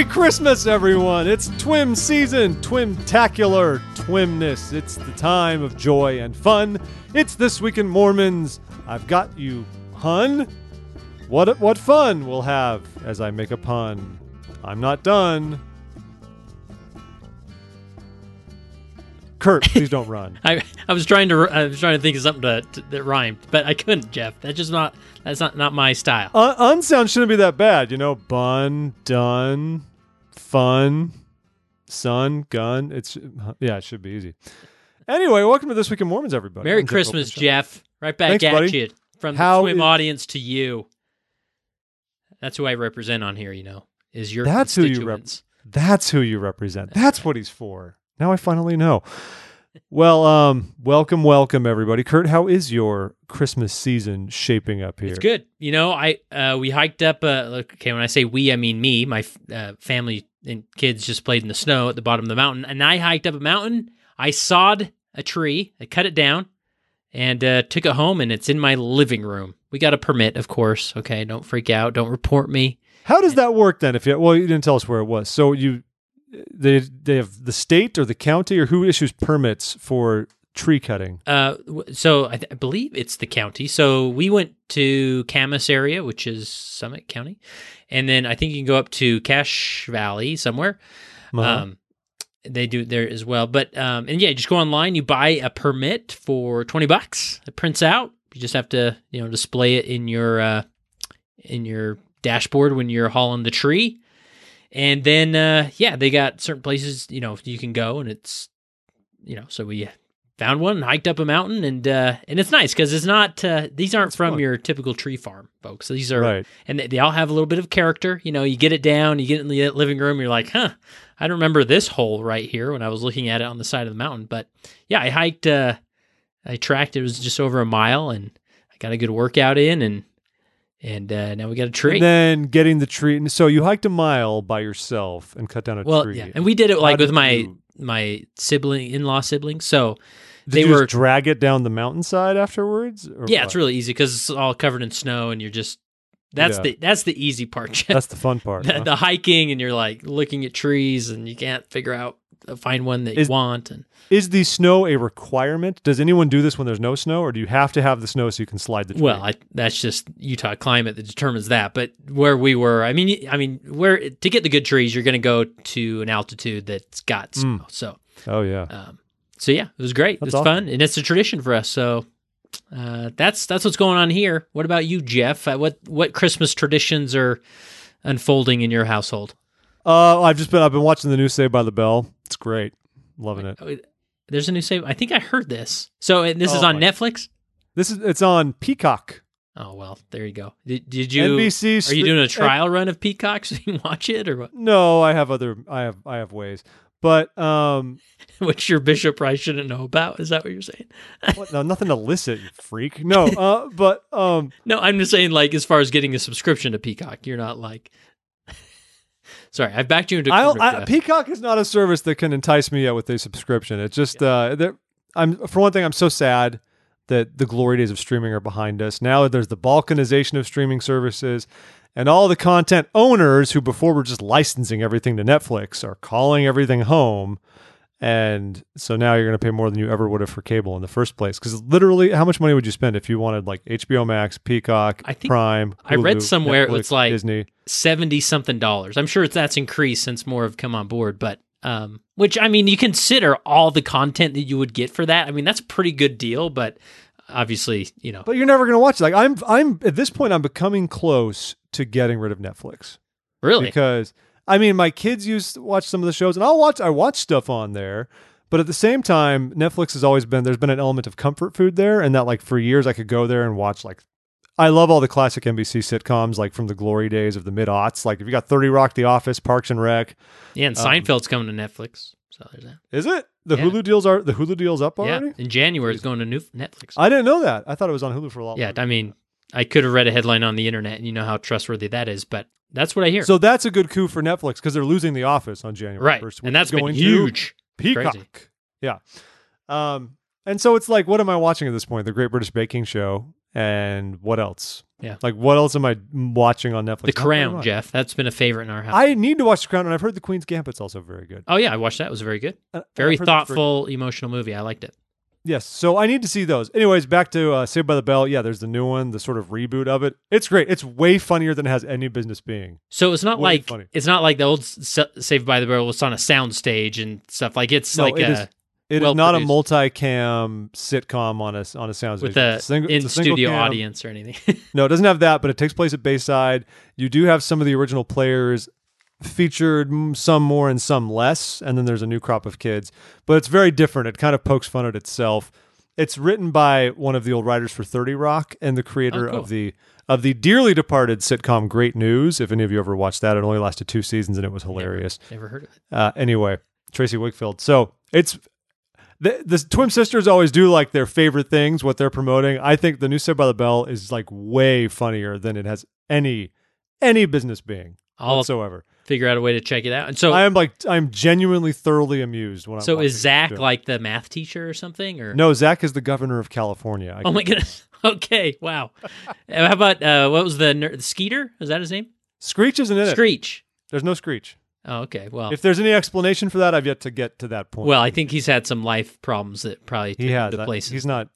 Merry Christmas, everyone! It's Twim season, Twimtacular, Twimness. It's the time of joy and fun. It's This Week in Mormons. I've got you, hun. What, what fun we'll have as I make a pun. I'm not done. Kurt, please don't run. I, I was trying to I was trying to think of something to, to, that rhymed, but I couldn't, Jeff. That's just not that's not not my style. Un- unsound shouldn't be that bad, you know. Bun, done, fun, sun, gun. It's yeah, it should be easy. Anyway, welcome to this week in Mormons, everybody. Merry I'm Christmas. Jeff. Right back Thanks, at buddy. you from How the swim is- audience to you. That's who I represent on here. You know, is your That's who you rep- That's who you represent. That's what he's for. Now I finally know. Well, um, welcome, welcome, everybody. Kurt, how is your Christmas season shaping up here? It's good. You know, I uh, we hiked up. Uh, okay, when I say we, I mean me. My uh, family and kids just played in the snow at the bottom of the mountain, and I hiked up a mountain. I sawed a tree, I cut it down, and uh, took it home, and it's in my living room. We got a permit, of course. Okay, don't freak out. Don't report me. How does that work then? If you well, you didn't tell us where it was. So you they they have the state or the county or who issues permits for tree cutting? Uh, so I, th- I believe it's the county. So we went to Kamas area, which is Summit County, and then I think you can go up to Cache Valley somewhere. Uh-huh. Um, they do there as well. But um, and yeah, just go online. You buy a permit for twenty bucks. It prints out. You just have to you know display it in your uh, in your dashboard when you're hauling the tree. And then uh, yeah, they got certain places you know you can go, and it's you know so we found one and hiked up a mountain and uh, and it's nice because it's not uh, these aren't It's from fun. your typical tree farm folks. These are right. and they, they all have a little bit of character. You know, you get it down, you get in the living room, you're like, huh, I don't remember this hole right here when I was looking at it on the side of the mountain. But yeah, I hiked, uh, I tracked, it was just over a mile and I got a good workout in and, and uh, now we got a tree. And then getting the tree. So you hiked a mile by yourself and cut down a well, tree. yeah. And we did it How like with my, you- my sibling, in law siblings. So Did they you were, just drag it down the mountainside afterwards? or yeah, what? it's really easy because it's all covered in snow and you're just, that's Yeah. the, that's the easy part. Jeff. That's the fun part. the, huh? the hiking and you're like looking at trees and you can't figure out uh, find one that Is- you want and Is the snow a requirement? Does anyone do this when there's no snow, or do you have to have the snow so you can slide the tree? well I, that's just utah climate that determines that but where we were i mean i mean where to get the good trees you're going to go to an altitude that's got snow Mm. so oh yeah. um so yeah it was great That's it was awesome. fun and it's a tradition for us so uh, that's that's what's going on here. What about you, Jeff? Uh, what what Christmas traditions are unfolding in your household? Uh, I've just been I've been watching the new Saved by the Bell. It's great, loving it. Oh, There's a new save. I think I heard this. So uh, this is Oh, on my- Netflix. This is it's on Peacock. Oh well, there you go. Did, did you? NBC. Are you doing a uh, trial run of Peacock so you can watch it, or what? No, I have other. I have I have ways, but um, Which your bishop probably shouldn't know about? Is that what you're saying? what, no, nothing illicit, you freak. No, uh, but um, No, I'm just saying, like, as far as getting a subscription to Peacock, you're not like. Sorry, I backed you into. a I'll, corner, I, Peacock is not a service that can entice me yet with a subscription. It's just uh, there- I'm for one thing, I'm so sad that the glory days of streaming are behind us. Now there's the balkanization of streaming services, and all the content owners who before were just licensing everything to Netflix are calling everything home. And so now you're going to pay more than you ever would have for cable in the first place. Because literally, how much money would you spend if you wanted like HBO Max, Peacock, I think- Prime? I read somewhere Netflix, it's like- Disney. seventy something dollars. I'm sure that's increased since more have come on board, but um, which I mean, you consider all the content that you would get for that. I mean, that's a pretty good deal, but obviously, you know, But you're never going to watch it. Like I'm, I'm at this point, I'm becoming close to getting rid of Netflix really, because I mean, my kids used to watch some of the shows, and I'll watch. I watch stuff on there, but at the same time, Netflix has always been. There's been an element of comfort food there, and that like for years I could go there and watch like. I love all the classic NBC sitcoms, like from the glory days of the mid aughts. Like if you got Thirty Rock, The Office, Parks and Rec, yeah. And um, Seinfeld's coming to Netflix, so there's that. is it the Yeah. Hulu deals are the Hulu deals up already? Yeah, in January it's going to new Netflix. I didn't know that. I thought it was on Hulu for a lot. yeah, longer. I mean, I could have read a headline on the internet, and you know how trustworthy that is, but that's what I hear. So that's a good coup for Netflix because they're losing The Office on January right, 1st, and that's going huge. Peacock. Crazy. Yeah. Um, and so it's like, what am I watching at this point? The Great British Baking Show. And what else? Yeah. Like what else am I watching on Netflix? The Not Crown. Jeff. That's been a favorite in our house. I need to watch The Crown, and I've heard The Queen's Gambit's also very good. oh yeah, I watched that. It was very good. Uh, Very I've heard that's thoughtful, emotional movie. I liked it. Yes, so I need to see those. Anyways, back to uh, Saved by the Bell. Yeah, there's the new one, the sort of reboot of it. It's great. It's way funnier than it has any business being. So it's not Way like funny. it's not like the old S- Saved by the Bell was on a sound stage and stuff. Like it's No, like it a, is- It is Well not a produced. multi-cam sitcom on a on a soundstage. with a It's single- in a studio cam. audience or anything. No, it doesn't have that, but it takes place at Bayside. You do have some of the original players featured, some more and some less, and then there's a new crop of kids. But it's very different. It kind of pokes fun at itself. It's written by one of the old writers for 30 Rock and the creator Oh, cool. of the of the dearly departed sitcom Great News. If any of you ever watched that, it only lasted two seasons and it was hilarious. Never heard of it. Uh, anyway, Tracey Wigfield. So it's the, the twin sisters always do like their favorite things, what they're promoting. I think the new Saved by the Bell is like way funnier than it has any any business being I'll whatsoever. figure out a way to check it out. And so, I am like I'm genuinely thoroughly amused when I'm. so is Zach like the math teacher or something? Or No, Zach is the governor of California. I oh my goodness. Okay, wow. How about uh, what was the ner- Skeeter? Is that his name? Screech isn't in it. Screech. There's no Screech. Oh, okay. Well, If there's any explanation for that, I've yet to get to that point. well, I think he's had some life problems that probably took he has. to I- places. He's not.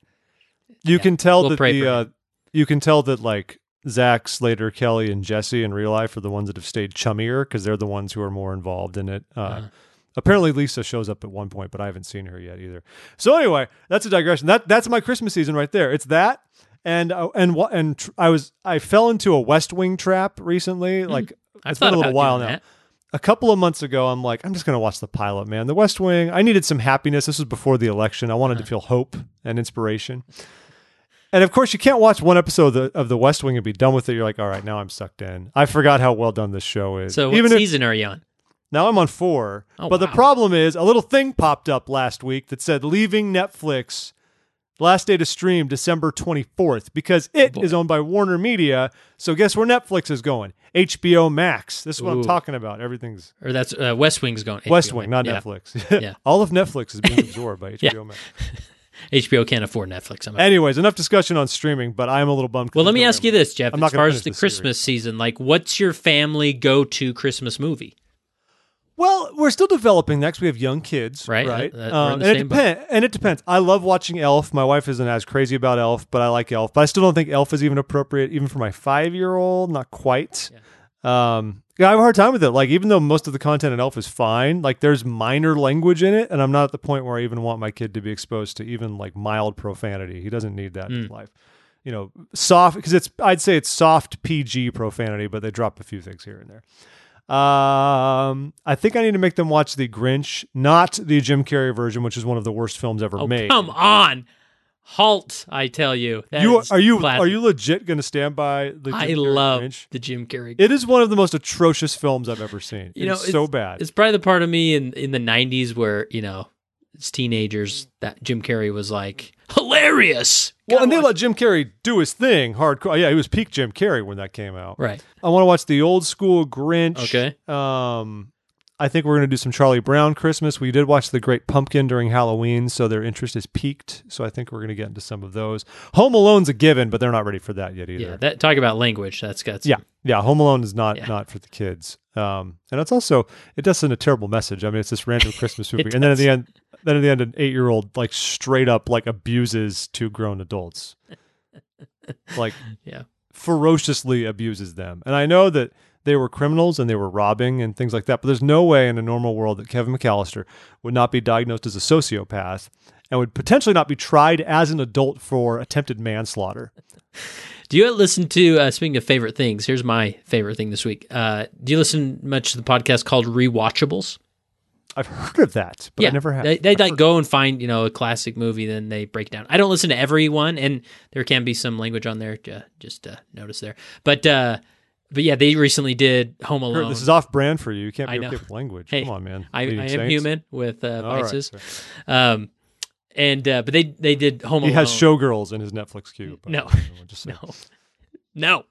You Yeah, can tell we'll that the uh, you can tell that like Zach Slater, Kelly, and Jesse in real life are the ones that have stayed chummier because they're the ones who are more involved in it. Uh, Uh-huh. Apparently, Lisa shows up at one point, but I haven't seen her yet either. So anyway, that's a digression. That that's my Christmas season right there. It's that. And uh, and and tr- I was I fell into a West Wing trap recently. Like I it's been a little while now that. A couple of months ago, I'm like, I'm just going to watch the pilot, man. The West Wing, I needed some happiness. This was before the election. I wanted to feel hope and inspiration. And of course, you can't watch one episode of the, of the West Wing and be done with it. You're like, all right, now I'm sucked in. I forgot how well done this show is. So, what Even if, season are you on? now I'm on four. Oh, but the problem is, a little thing popped up last week that said leaving Netflix. Last day to stream December 24th because it boy. is owned by Warner Media. So guess where Netflix is going? HBO Max. This is what I'm talking about. Everything's Or that's uh, West Wing's going. West HBO Wing, not yeah. Netflix. Yeah. All of Netflix is being absorbed by HBO Yeah. Max. HBO can't afford Netflix. I'm Anyways, enough discussion on streaming, but I am a little bummed. well, let me ask you this, Jeff. I'm As far as the the series. Christmas season, like, what's your family go-to Christmas movie? Well, we're still developing next. We have young kids, Right, Right. that- that- um, and it depends. And it depends. I love watching Elf. My wife isn't as crazy about Elf, but I like Elf. But I still don't think Elf is even appropriate, even for my five-year-old. Not quite. Um, yeah, I have a hard time with it. Like, even though most of the content in Elf is fine, like there's minor language in it, and I'm not at the point where I even want my kid to be exposed to even like mild profanity. He doesn't need that in his Mm. life. You know, soft because it's I'd say it's soft PG profanity, but they drop a few things here and there. Um, I think I need to make them watch the Grinch, not the Jim Carrey version, which is one of the worst films ever Oh, made. come on, halt! I tell you, That you are you classic. are you legit going to stand by the? Jim I Carrey love Grinch? the Jim Carrey. It is one of the most atrocious films I've ever seen. You know, it's so bad. It's probably the part of me in in the '90s where you know, as teenagers, that Jim Carrey was like hilarious. Well, Gotta and they watch- let Jim Carrey do his thing hardcore. Yeah, he was peak Jim Carrey when that came out. right. I want to watch the old school Grinch. Okay. Um, I think we're going to do some Charlie Brown Christmas. We did watch The Great Pumpkin during Halloween, so their interest is peaked. So I think we're going to get into some of those. Home Alone's a given, but they're not ready for that yet either. Yeah, that talk about language. That's got some- Yeah, yeah. Home Alone is not Yeah. not for the kids. Um, and it's also it does send a terrible message. I mean, it's this random Christmas movie, and then at the end, then at the end, an eight year old like straight up like abuses two grown adults, like Yeah. ferociously abuses them. And I know that they were criminals and they were robbing and things like that, but there's no way in a normal world that Kevin McCallister would not be diagnosed as a sociopath and would potentially not be tried as an adult for attempted manslaughter. Do you listen to? Uh, speaking of favorite things, here's my favorite thing this week. Uh, do you listen much to the podcast called Rewatchables? I've heard of that, but I never have. They, they like go and find you know a classic movie, then they break down. I don't listen to everyone, and there can be some language on there. Uh, just uh, notice there, but uh, but yeah, they recently did Home Alone. this is off brand for you. You can't be okay with language. Hey, Come on, man. I, I am Saints. human with uh, vices. fair. Um, and uh, but they they did Home Alone. He has showgirls in his Netflix queue. No. the way. I'm just. No, no.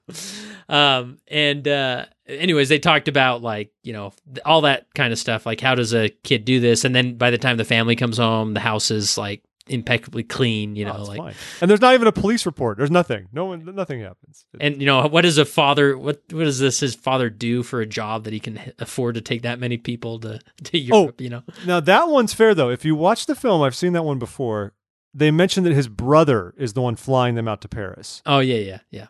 Um, and uh, anyways, they talked about like you know all that kind of stuff. Like how does a kid do this? And then by the time the family comes home, the house is like impeccably clean. You know, Oh, like fine. And there's not even a police report. There's nothing. No one. Nothing happens. and you know what does a father what what does this his father do for a job that he can afford to take that many people to to Oh. Europe? You know, Now that one's fair though. If you watch the film, I've seen that one before. They mentioned that his brother is the one flying them out to Paris. oh yeah, yeah, yeah.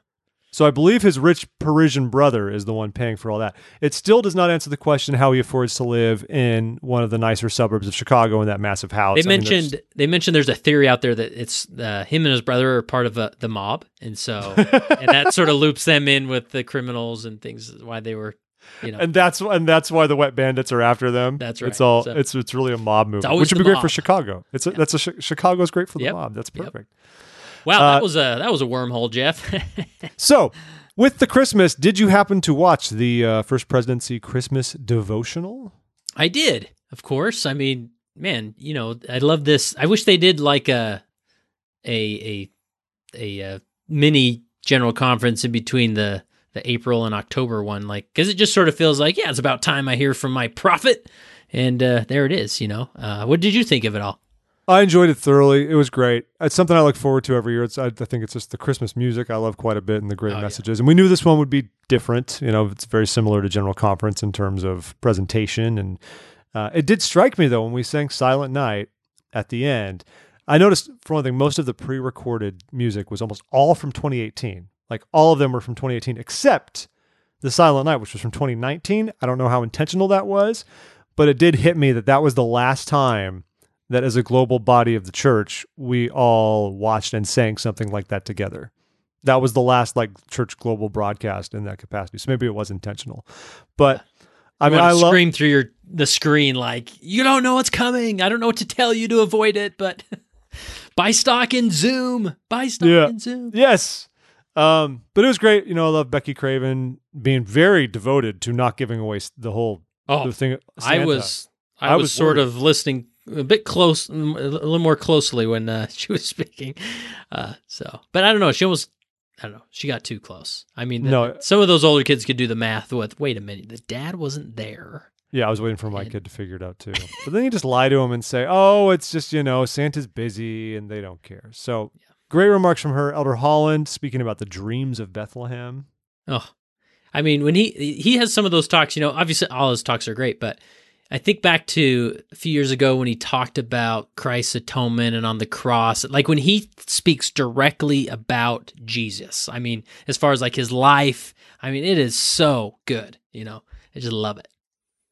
So I believe his rich Parisian brother is the one paying for all that. It still does not answer the question how he affords to live in one of the nicer suburbs of Chicago in that massive house. They I mean, mentioned they mentioned there's a theory out there that it's uh, him and his brother are part of uh, the mob, and so and that sort of loops them in with the criminals and things. Why they were, you know, and that's and that's why the wet bandits are after them. That's right. It's all So- it's it's really a mob movie, which would be great for. Chicago. It's a, that's a Chi- Chicago's great for the Yep. mob. That's Yep. Wow, uh, that was a that was a wormhole, Jeff. So, with the Christmas, did you happen to watch the uh, First Presidency Christmas devotional? I did, of course. I mean, man, you know, I love this. I wish they did like a a a a, uh mini general conference in between the the April and October one, like because it just sort of feels like yeah, it's about time I hear from my prophet, and uh, there it is. You know, uh, what did you think of it all? I enjoyed it thoroughly. It was great. It's something I look forward to every year. It's I, I think it's just the Christmas music I love quite a bit and the great Oh, yeah. messages. And we knew this one would be different. You know, it's very similar to General Conference in terms of presentation. And uh, it did strike me though when we sang Silent Night at the end. I noticed for one thing, most of the pre-recorded music was almost all from 2018. Like all of them were from 2018, except the Silent Night, which was from 2019. I don't know how intentional that was, but it did hit me that that was the last time that as a global body of the church, we all watched and sang something like that together. That was the last like church global broadcast in that capacity. So maybe it was intentional. But I mean, I love scream through your the screen like you don't know what's coming. I don't know what to tell you to avoid it, but buy stock in Zoom. Buy stock Yeah. in Zoom. Yes. Um, but it was great. You know, I love Becky Craven being very devoted to not giving away the whole Oh, the thing. I was I, I was, was sort worried. of listening a bit close, a little more closely when uh, she was speaking. Uh, so, but I don't know. She almost, I don't know. She got too close. I mean, No. some of those older kids could do the math with. Wait a minute, the dad wasn't there. Yeah, I was waiting for my And- kid to figure it out too. But then you just lie to him and say, "Oh, it's just you know Santa's busy and they don't care." So great remarks from her, Elder Holland, speaking about the dreams of Bethlehem. Oh, I mean, when he he has some of those talks, you know, obviously all his talks are great, but I think back to a few years ago when he talked about Christ's atonement and on the cross, like when he speaks directly about Jesus. I mean, as far as like his life, I mean, it is so good. You know, I just love it.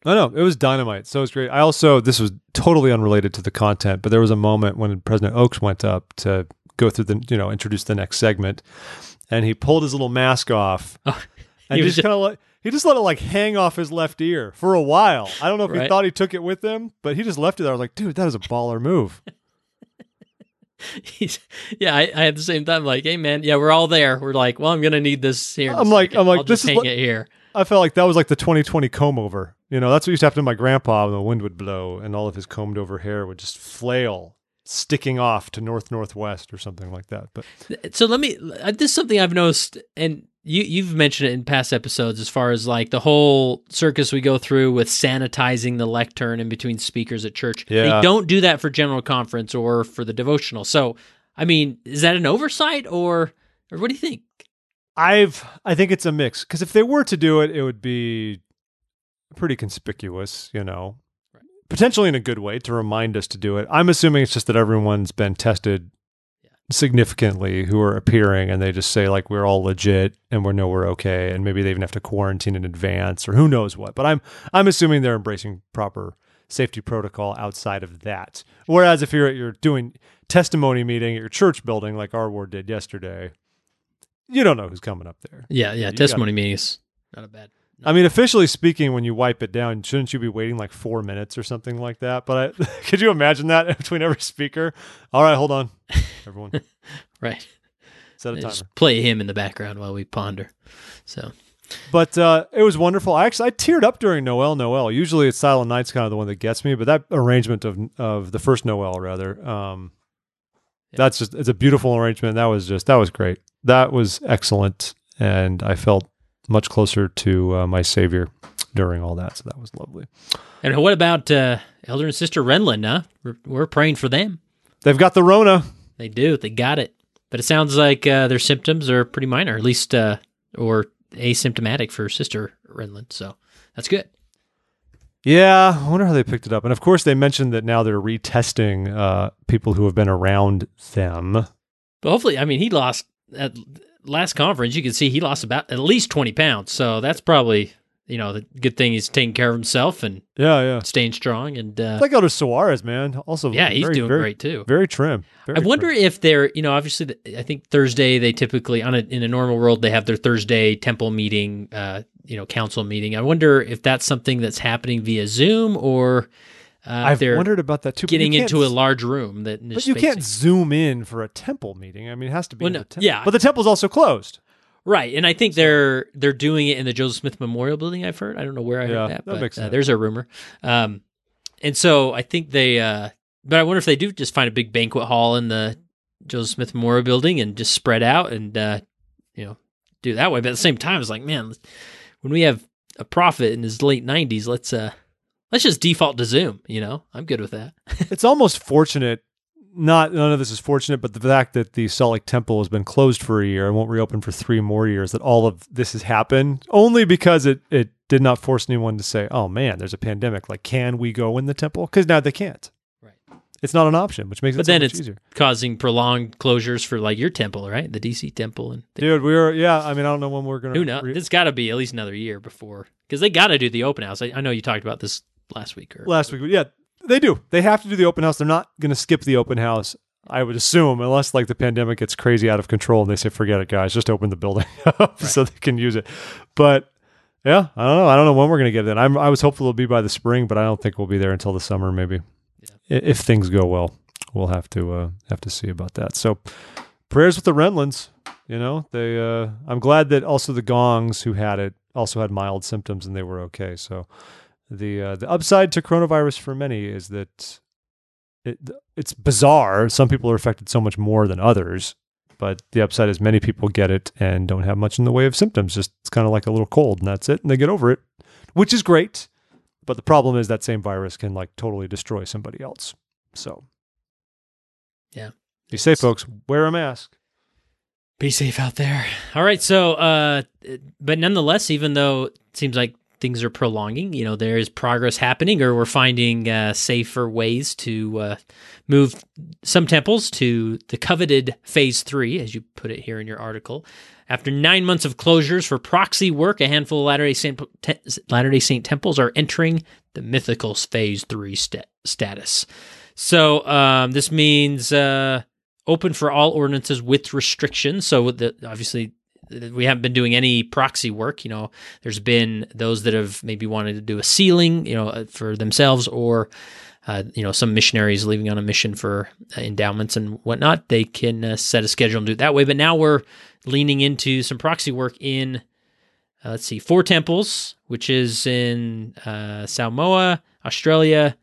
I know it was dynamite. So it was great. I also this was totally unrelated to the content, but there was a moment when President Oaks went up to go through the you know introduce the next segment, and he pulled his little mask off Oh, and just just- kind of like he just let it like hang off his left ear for a while. I don't know if he thought he took it with him, but he just left it there. I was like, dude, that is a baller move. He's, yeah, I, I had the same time. Like, hey man, yeah, we're all there. We're like, well, I'm gonna need this here. I'm like- second. I'm like, I'll this is hang it here. I felt like that was like the 2020 comb over. You know, that's what used to happen to my grandpa when the wind would blow and all of his combed over hair would just flail, sticking off to north northwest or something like that. But So let me. uh, This is something I've noticed, and you you've mentioned it in past episodes, as far as like the whole circus we go through with sanitizing the lectern in between speakers at church. Yeah. They don't do that for general conference or for the devotional. So, I mean, is that an oversight or or what do you think? I've I think it's a mix because if they were to do it, it would be pretty conspicuous, you know, Right. potentially in a good way to remind us to do it. I'm assuming it's just that everyone's been tested. Significantly who are appearing, and they just say like we're all legit and we know we're okay, and maybe they even have to quarantine in advance or who knows what. But I'm I'm assuming they're embracing proper safety protocol outside of that. Whereas if you're at your doing testimony meeting at your church building like our ward did yesterday, you don't know who's coming up there. Yeah, yeah. you testimony meetings, not a bad. I mean, officially speaking, when you wipe it down, shouldn't you be waiting like four minutes or something like that? But I, could you imagine that between every speaker? All right, hold on, everyone, Right. set a timer. Just play him in the background while we ponder. So But uh, it was wonderful. I actually I teared up during Noel. Noel. Usually, it's Silent Night's kind of the one that gets me, but that arrangement of of the first Noel rather, um, Yeah. that's just it's a beautiful arrangement. That was just that was great. That was excellent, and I felt much closer to uh, my Savior during all that. So that was lovely. And what about uh, Elder and Sister Renlund? Huh? We're, we're praying for them. they've got the Rona. They do. They got it. But it sounds like uh, their symptoms are pretty minor, at least, uh, or asymptomatic for Sister Renlund. So that's good. Yeah, I wonder how they picked it up. And of course, they mentioned that now they're retesting uh, people who have been around them. But hopefully, I mean, he lost at last conference. You can see he lost about at least twenty pounds. So that's probably you know the good thing he's taking care of himself and Yeah, yeah. staying strong. And uh, like Elder Soares, man. Also, yeah, he's very, doing very, great too. Very trim. Very I wonder trim. if they're, you know, obviously, the, I think Thursday they typically on a, in a normal world they have their Thursday temple meeting, uh, you know, council meeting. I wonder if that's something that's happening via Zoom or uh, I've wondered about that too. getting into a large room that. But you can't zoom in for a temple meeting. I mean, it has to be. Well, in no, the temple. yeah. But the temple's also closed. right, and I think they're they're doing it in the Joseph Smith Memorial Building. I've heard. I don't know where I heard that, that but makes uh, there's a rumor. Um, and so I think they. Uh, but I wonder if they do just find a big banquet hall in the Joseph Smith Memorial Building and just spread out and uh, you know do that way. But at the same time, it's like, man, when we have a prophet in his late nineties, let's uh let's just default to Zoom. You know, I'm good with that. it's almost fortunate. Not none of this is fortunate, but the fact that the Salt Lake Temple has been closed for a year and won't reopen for three more years, that all of this has happened only because it it did not force anyone to say, "Oh man, there's a pandemic. Like, can we go in the temple?" Because now they can't. Right. It's not an option, which makes But it so then it's easier. causing prolonged closures for like your temple, right? The DC temple and Dude, we were yeah. I mean, I don't know when we're gonna. who knows? re- It's got to be at least another year before because they got to do the open house. I, I know you talked about this last week or last week. Yeah, they do. They have to do the open house. They're not going to skip the open house. I would assume, unless like the pandemic gets crazy out of control and they say, "Forget it, guys, just open the building up so they can use it." But yeah, I don't know. I don't know when we're going to get it. I'm, I was hopeful it'll be by the spring, but I don't think we'll be there until the summer. Maybe I if things go well, we'll have to uh, have to see about that. So prayers with the Renlunds. You know, they. Uh, I'm glad that also the Gongs who had it also had mild symptoms and they were okay. So the uh, the upside to coronavirus for many is that it it's bizarre. Some people are affected so much more than others, but the upside is many people get it and don't have much in the way of symptoms. Just it's kind of like a little cold, and that's it, and they get over it, which is great. But the problem is that same virus can like totally destroy somebody else. So Yeah. be safe, folks. Wear a mask. Be safe out there. All right. So, uh, but nonetheless, even though it seems like things are prolonging, you know, there is progress happening, or we're finding uh, safer ways to uh, move some temples to the coveted phase three, as you put it here in your article. After nine months of closures for proxy work, a handful of Latter Day Saint te- Latter Day Saint temples are entering the mythical phase three sta- status. So um, this means. Uh, open for all ordinances with restrictions. So the, obviously we haven't been doing any proxy work. You know, there's been those that have maybe wanted to do a sealing, you know, uh, for themselves or, uh, you know, some missionaries leaving on a mission for uh, endowments and whatnot. They can uh, set a schedule and do it that way. But now we're leaning into some proxy work in, uh, let's see, four temples, which is in uh, Samoa, Australia,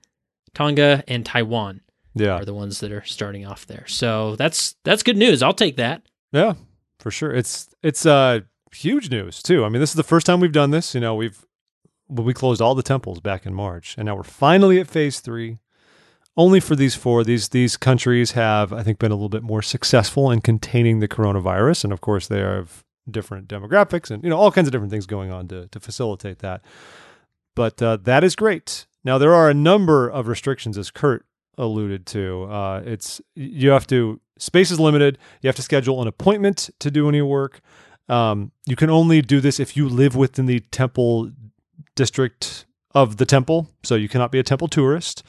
Tonga, and Taiwan Yeah, are the ones that are starting off there. So that's that's good news. I'll take that. yeah, for sure. It's it's uh huge news too. I mean, this is the first time we've done this. You know, we've we closed all the temples back in March, and now we're finally at phase three. Only for these four. These these countries have, I think, been a little bit more successful in containing the coronavirus, and of course, they have different demographics and you know all kinds of different things going on to to facilitate that. But uh, that is great. Now there are a number of restrictions, as Kurt alluded to. Uh, it's you have to space is limited. You have to schedule an appointment to do any work. Um, you can only do this if you live within the temple district of the temple, so you cannot be a temple tourist.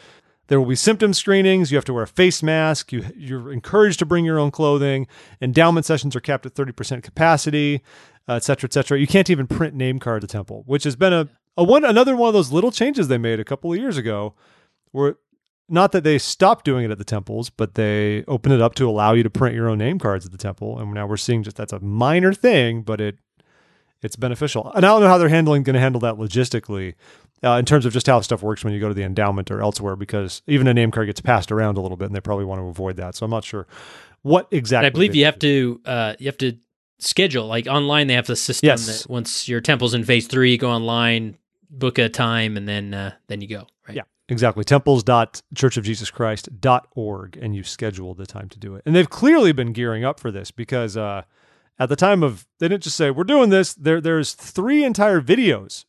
There will be symptom screenings. You have to wear a face mask. You, you're encouraged to bring your own clothing. Endowment sessions are capped at 30% capacity, uh, et cetera, et cetera. You can't even print name card at the temple, which has been a, a one another one of those little changes they made a couple of years ago, where not that they stopped doing it at the temples, but they opened it up to allow you to print your own name cards at the temple. And now we're seeing just that's a minor thing, but it it's beneficial. And I don't know how they're handling going to handle that logistically uh, in terms of just how stuff works when you go to the endowment or elsewhere, because even a name card gets passed around a little bit, and they probably want to avoid that. So I'm not sure what exactly. And I believe you have to uh, you have to schedule like online. They have the system Yes. that once your temple's in phase three, you go online, book a time, and then uh, then you go. Right. Yeah. Exactly. Temples.churchofjesuschrist.org and you schedule the time to do it. And they've clearly been gearing up for this because uh, at the time of, they didn't just say, we're doing this. There, There's three entire videos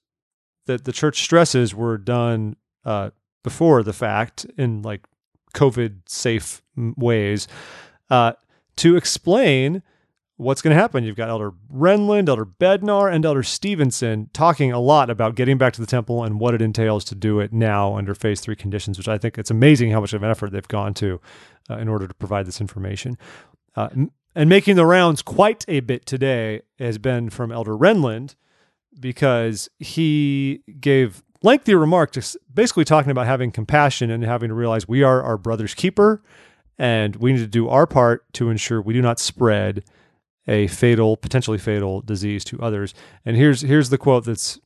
that the church stresses were done uh, before the fact in like COVID safe ways uh, to explain what's going to happen. You've got Elder Renlund, Elder Bednar, and Elder Stevenson talking a lot about getting back to the temple and what it entails to do it now under phase three conditions, which I think it's amazing how much of an effort they've gone to uh, in order to provide this information. Uh, and making the rounds quite a bit today has been from Elder Renlund because he gave lengthy remark just basically talking about having compassion and having to realize we are our brother's keeper and we need to do our part to ensure we do not spread a fatal, potentially fatal disease to others. And here's here's the quote that's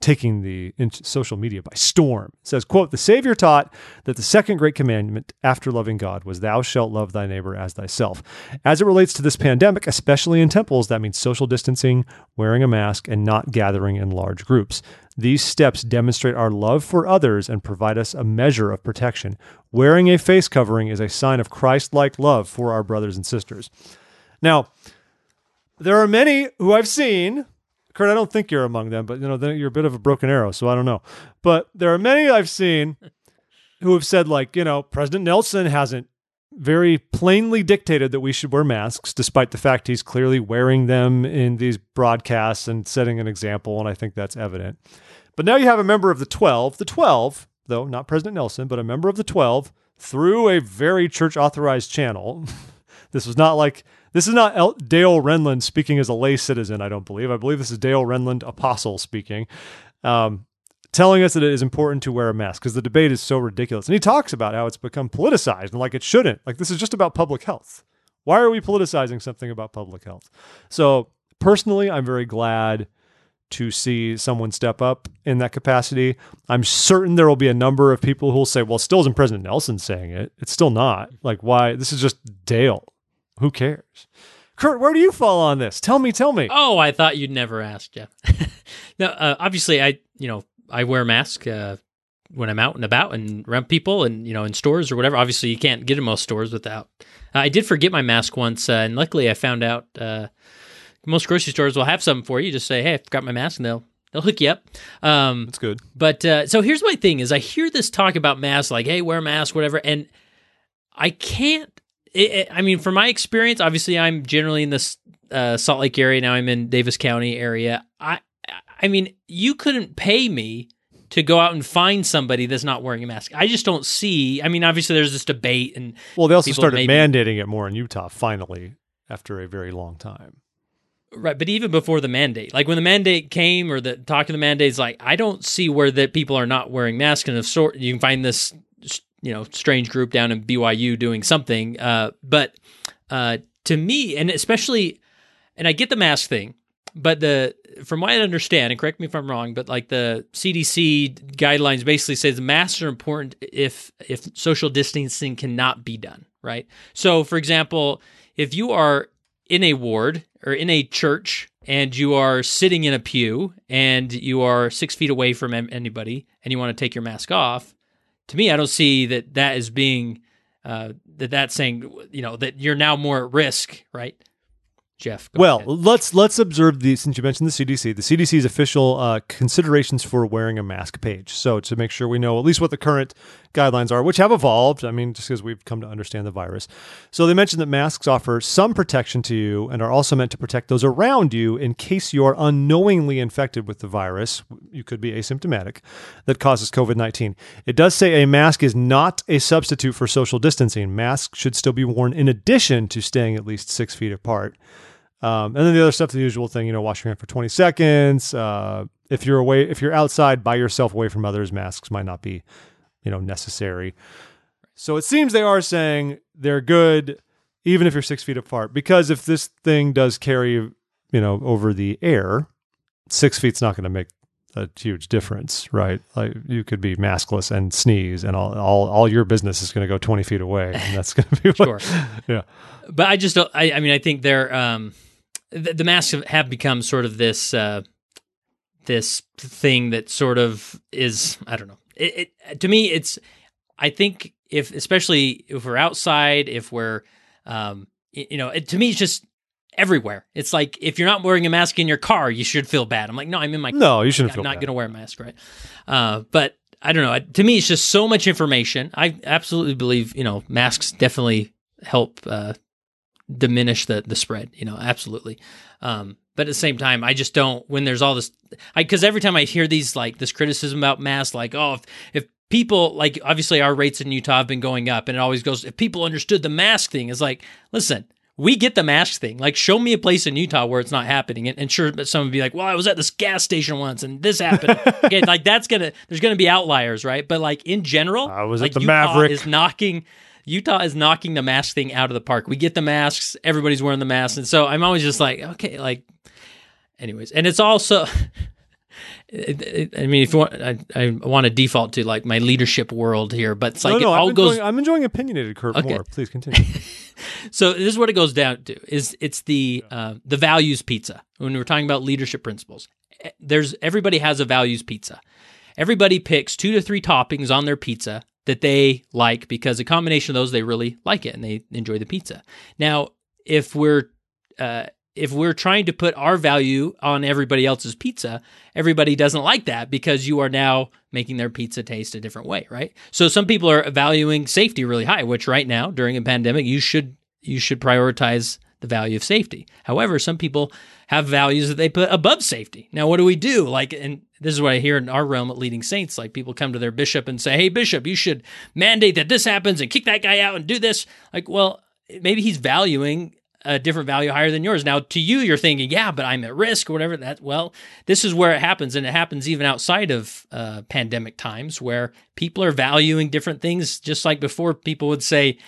taking the social media by storm. It says, quote, the Savior taught that the second great commandment after loving God was thou shalt love thy neighbor as thyself. As it relates to this pandemic, especially in temples, that means social distancing, wearing a mask, and not gathering in large groups. These steps demonstrate our love for others and provide us a measure of protection. Wearing a face covering is a sign of Christ like love for our brothers and sisters. Now, there are many who I've seen. Kurt, I don't think you're among them, but you know, you're a bit of a broken arrow, so I don't know. But there are many I've seen who have said, like, you know, President Nelson hasn't very plainly dictated that we should wear masks, despite the fact he's clearly wearing them in these broadcasts and setting an example. And I think that's evident. But now you have a member of the 12, the 12, though not President Nelson, but a member of the 12 through a very church authorized channel. this was not like this is not El- Dale Renlund speaking as a lay citizen, I don't believe. I believe this is Dale Renlund, apostle, speaking, um, telling us that it is important to wear a mask because the debate is so ridiculous. And he talks about how it's become politicized and like it shouldn't. Like, this is just about public health. Why are we politicizing something about public health? So, personally, I'm very glad to see someone step up in that capacity. I'm certain there will be a number of people who will say, well, still isn't President Nelson saying it. It's still not. Like, why? This is just Dale. Who cares? Kurt, where do you fall on this? Tell me, tell me. Oh, I thought you'd never ask, Jeff. no, uh, obviously, I you know I wear a mask uh, when I'm out and about and around people and you know in stores or whatever. Obviously, you can't get in most stores without. Uh, I did forget my mask once, uh, and luckily, I found out uh, most grocery stores will have something for you. Just say, "Hey, I forgot my mask," and they'll they'll hook you up. Um, That's good. But uh, so here's my thing: is I hear this talk about masks, like, "Hey, wear a mask," whatever, and I can't it, it, I mean, from my experience, obviously, I'm generally in this uh, Salt Lake area. Now I'm in Davis County area. I, I mean, you couldn't pay me to go out and find somebody that's not wearing a mask. I just don't see. I mean, obviously, there's this debate, and well, they also started maybe, mandating it more in Utah finally after a very long time. Right, but even before the mandate, like when the mandate came or the talk of the mandates, like I don't see where that people are not wearing masks. And of sort, you can find this you know strange group down in BYU doing something. Uh, but uh, to me, and especially, and I get the mask thing, but the from what I understand, and correct me if I'm wrong, but like the CDC guidelines basically says the masks are important if if social distancing cannot be done. Right. So, for example, if you are in a ward or in a church and you are sitting in a pew and you are six feet away from anybody and you want to take your mask off, to me, I don't see that that is being uh, that that's saying you know that you're now more at risk, right? Jeff. well, ahead. let's let's observe the since you mentioned the CDC, the CDC's official uh, considerations for wearing a mask page. So to make sure we know at least what the current guidelines are, which have evolved. I mean, just because we've come to understand the virus. So they mentioned that masks offer some protection to you and are also meant to protect those around you in case you're unknowingly infected with the virus. You could be asymptomatic that causes COVID nineteen. It does say a mask is not a substitute for social distancing. Masks should still be worn in addition to staying at least six feet apart. Um, and then the other stuff, the usual thing, you know, wash your hand for 20 seconds. Uh, if you're away, if you're outside by yourself away from others, masks might not be, you know, necessary. So it seems they are saying they're good, even if you're six feet apart, because if this thing does carry, you know, over the air, six feet's not going to make a huge difference, right? Like you could be maskless and sneeze, and all all, all your business is going to go twenty feet away, and that's going to be what, sure. Yeah, but I just don't. I, I mean, I think they're um, the, the masks have become sort of this uh, this thing that sort of is I don't know. It, it to me, it's. I think if especially if we're outside, if we're, um, you know, it, to me, it's just everywhere. It's like if you're not wearing a mask in your car, you should feel bad. I'm like, no, I'm in my No, you shouldn't feel bad. I'm not going to wear a mask, right? Uh, but I don't know. To me, it's just so much information. I absolutely believe you know masks definitely help uh, diminish the the spread. You know, absolutely. Um, but at the same time, I just don't. When there's all this, because every time I hear these like this criticism about masks, like oh, if, if people like obviously our rates in Utah have been going up, and it always goes if people understood the mask thing. It's like listen. We get the mask thing. Like, show me a place in Utah where it's not happening. And, and sure, but some would be like, "Well, I was at this gas station once, and this happened." okay, like that's gonna. There's gonna be outliers, right? But like in general, I was at like the Utah Maverick. is knocking Utah is knocking the mask thing out of the park. We get the masks, everybody's wearing the masks, and so I'm always just like, okay, like, anyways, and it's also. it- it- I mean, if you want, I, I want to default to like my leadership world here, but it's like no, it all I'm, goes. enjoying, I'm enjoying opinionated Kurt Okay. more. Please continue. So this is what it goes down to: is it's the uh, the values pizza. When we're talking about leadership principles, there's everybody has a values pizza. Everybody picks two to three toppings on their pizza that they like because a combination of those they really like it and they enjoy the pizza. Now, if we're uh, if we're trying to put our value on everybody else's pizza, everybody doesn't like that because you are now making their pizza taste a different way, right? So some people are valuing safety really high, which right now during a pandemic you should you should prioritize the value of safety. However, some people have values that they put above safety. Now, what do we do? Like, and this is what I hear in our realm at Leading Saints. Like, people come to their bishop and say, "Hey, bishop, you should mandate that this happens and kick that guy out and do this." Like, well, maybe he's valuing a different value higher than yours. Now, to you, you're thinking, "Yeah, but I'm at risk or whatever." That well, this is where it happens, and it happens even outside of uh, pandemic times, where people are valuing different things. Just like before, people would say,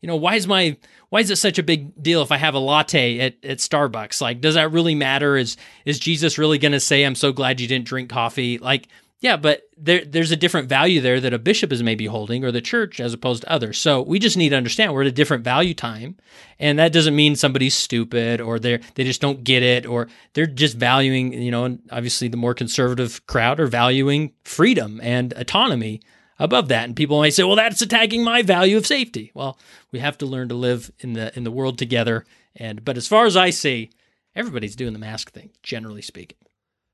you know, why is my why is it such a big deal if I have a latte at, at Starbucks? Like, does that really matter? Is is Jesus really going to say, "I'm so glad you didn't drink coffee"? Like, yeah, but there there's a different value there that a bishop is maybe holding or the church as opposed to others. So we just need to understand we're at a different value time, and that doesn't mean somebody's stupid or they are they just don't get it or they're just valuing. You know, and obviously the more conservative crowd are valuing freedom and autonomy above that and people might say well that's attacking my value of safety well we have to learn to live in the in the world together and but as far as i see everybody's doing the mask thing generally speaking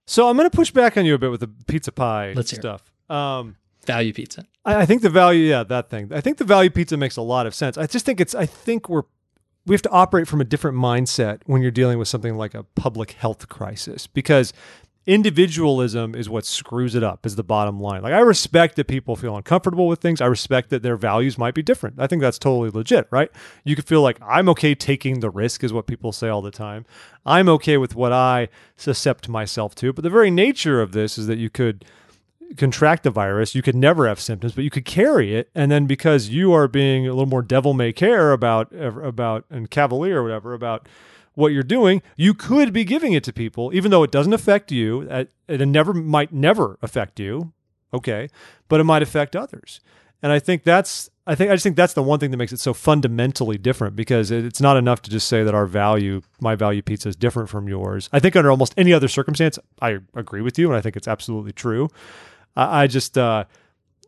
so I'm going to push back on you a bit with the pizza pie Let's stuff. Um, value pizza I, I think the value, yeah, that thing. I think the value pizza makes a lot of sense. I just think it's. I think we're we have to operate from a different mindset when you're dealing with something like a public health crisis because individualism is what screws it up is the bottom line. Like i respect that people feel uncomfortable with things. I respect that their values might be different. I think that's totally legit right? You could feel like i'm okay taking the risk is what people say all the time. I'm okay with what i suscept myself to. But the very nature of this is that you could contract the virus, you could never have symptoms, but you could carry it. And then because you are being a little more devil may care about about and cavalier or whatever about what you're doing, you could be giving it to people, even though it doesn't affect you. uh, It never might never affect you, okay, but it might affect others. And I think that's I think I just think that's the one thing that makes it so fundamentally different because it's not enough to just say that our value, my value pizza is different from yours. I think under almost any other circumstance, I agree with you, and I think it's absolutely true. I, I just uh,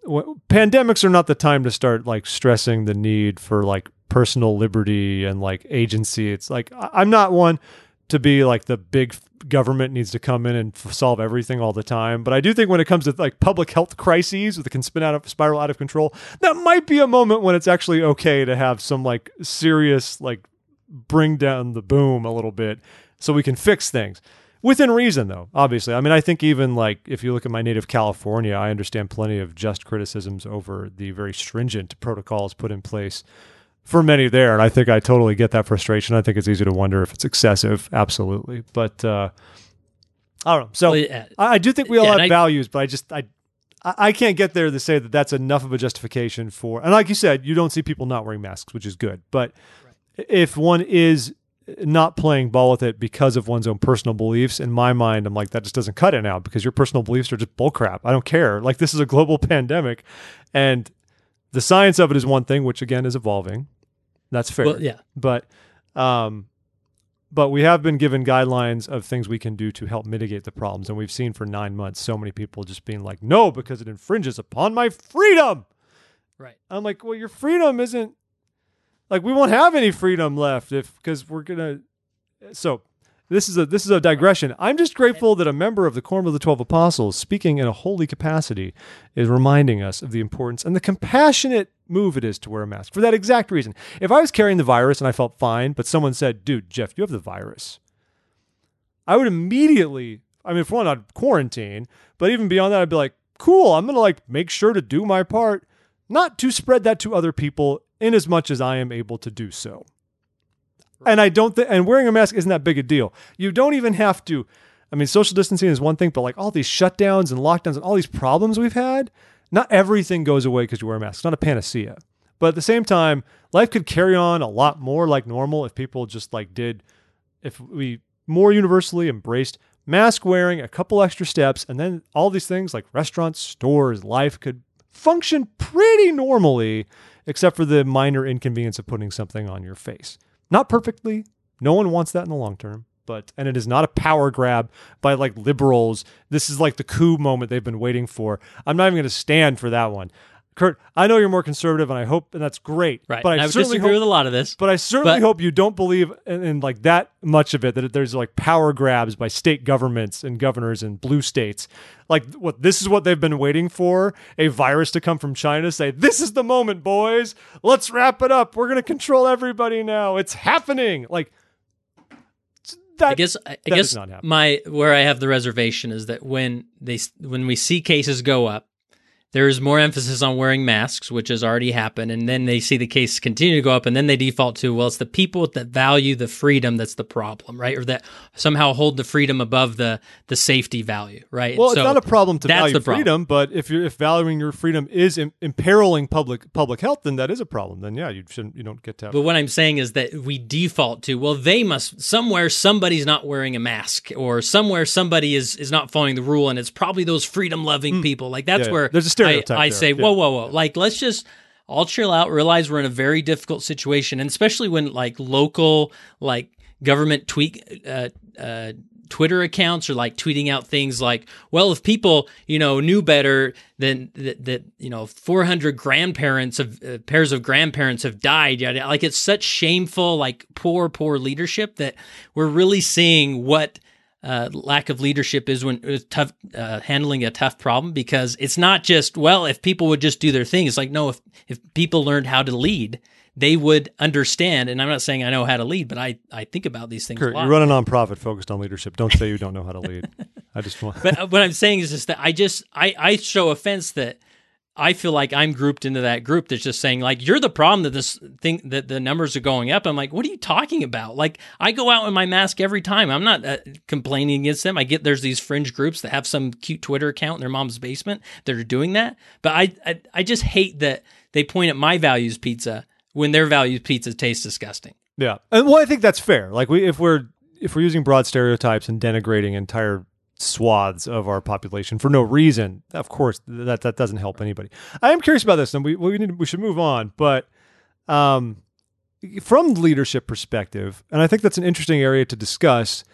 w- pandemics are not the time to start like stressing the need for like personal liberty and like agency. It's like I'm not one to be like the big government needs to come in and f- solve everything all the time. But I do think when it comes to like public health crises that can spin out of spiral out of control, that might be a moment when it's actually okay to have some like serious like bring down the boom a little bit so we can fix things within reason though obviously i mean i think even like if you look at my native california i understand plenty of just criticisms over the very stringent protocols put in place for many there and i think i totally get that frustration i think it's easy to wonder if it's excessive absolutely but uh i don't know so Well, yeah. I, I do think we all Yeah, have I- values but i just I I can't get there to say that that's enough of a justification for, and like you said, you don't see people not wearing masks, which is good. But if one is not playing ball with it because of one's own personal beliefs, in my mind, I'm like, that just doesn't cut it now because your personal beliefs are just bullcrap. I don't care. Like, this is a global pandemic, and the science of it is one thing, which again is evolving. That's fair. well yeah But, um, but we have been given guidelines of things we can do to help mitigate the problems. And we've seen for nine months so many people just being like, no, because it infringes upon my freedom. Right. I'm like, well, your freedom isn't like we won't have any freedom left if because we're gonna. So this is a this is a digression. I'm just grateful that a member of the Quorum of the Twelve Apostles, speaking in a holy capacity, is reminding us of the importance and the compassionate move it is to wear a mask for that exact reason. If I was carrying the virus and I felt fine, but someone said, "Dude, Jeff, you have the virus," I would immediately. I mean, for one, I'd quarantine, but even beyond that, I'd be like, "Cool, I'm gonna like make sure to do my part." not to spread that to other people in as much as I am able to do so. And I don't think, and wearing a mask isn't that big a deal. You don't even have to. I mean, social distancing is one thing, but like all these shutdowns and lockdowns and all these problems we've had, not everything goes away because you wear a mask. It's not a panacea. But at the same time, life could carry on a lot more like normal if people just like did, if we more universally embraced mask wearing, a couple extra steps, and then all these things like restaurants, stores, life could function pretty normally, except for the minor inconvenience of putting something on your face. Not perfectly. No one wants that in the long term. But and it is not a power grab by like liberals. This is like the coup moment they've been waiting for. I'm not even going to stand for that one. Kurt, I know you're more conservative, and I hope, and that's great. Right. But I, I disagree hope, with a lot of this. but I certainly But- hope you don't believe in, in like that much of it. That there's like power grabs by state governments and governors in blue states. Like what this is what they've been waiting for: a virus to come from China. Say this is the moment, boys. Let's wrap it up. We're gonna control everybody now. It's happening. Like that. I guess I, I guess my where I have the reservation is that when they when we see cases go up, there is more emphasis on wearing masks, which has already happened, and then they see the case continue to go up, and then they default to well, it's the people that value the freedom that's the problem, right, or that somehow hold the freedom above the the safety value, right? well, So it's not a problem to value freedom, but if you're if valuing your freedom is Im- imperiling public public health, then that is a problem. Then yeah, you shouldn't. You don't get to. Have But what I'm saying is that we default to well, they must somewhere somebody's not wearing a mask, or somewhere somebody is is not following the rule, and it's probably those freedom loving people. Like that's Hmm. Yeah, where there's a stereotype I, I say, Yeah. whoa, whoa, whoa! Like let's just all chill out, realize we're in a very difficult situation, and especially when like local like government tweak. Uh, uh, Twitter accounts are like tweeting out things like, "Well, if people, you know, knew better, then that, that you know, 400 grandparents of uh, pairs of grandparents have died." Yada. Like it's such shameful, like poor, poor leadership that we're really seeing what uh, lack of leadership is when it's tough uh, handling a tough problem because it's not just well if people would just do their thing. It's like no, if if people learned how to lead, they would understand. And I'm not saying I know how to lead, but I I think about these things Kurt, a lot. you run a nonprofit focused on leadership. Don't say you don't know how to lead. I just want. but uh, what I'm saying is just that I just I I show offense that I feel like I'm grouped into that group that's just saying like you're the problem that this thing that the numbers are going up. I'm like, what are you talking about? Like I go out in my mask every time. I'm not uh, complaining against them. I get there's these fringe groups that have some cute Twitter account in their mom's basement that are doing that. But I I, I just hate that they point at my values pizza when their values pizza tastes disgusting. Yeah, and well, I think that's fair. Like we, if we're if we're using broad stereotypes and denigrating entire swaths of our population for no reason, of course that that doesn't help anybody. I am curious about this, and we we need we should move on, but um, from the leadership perspective, and I think that's an interesting area to discuss.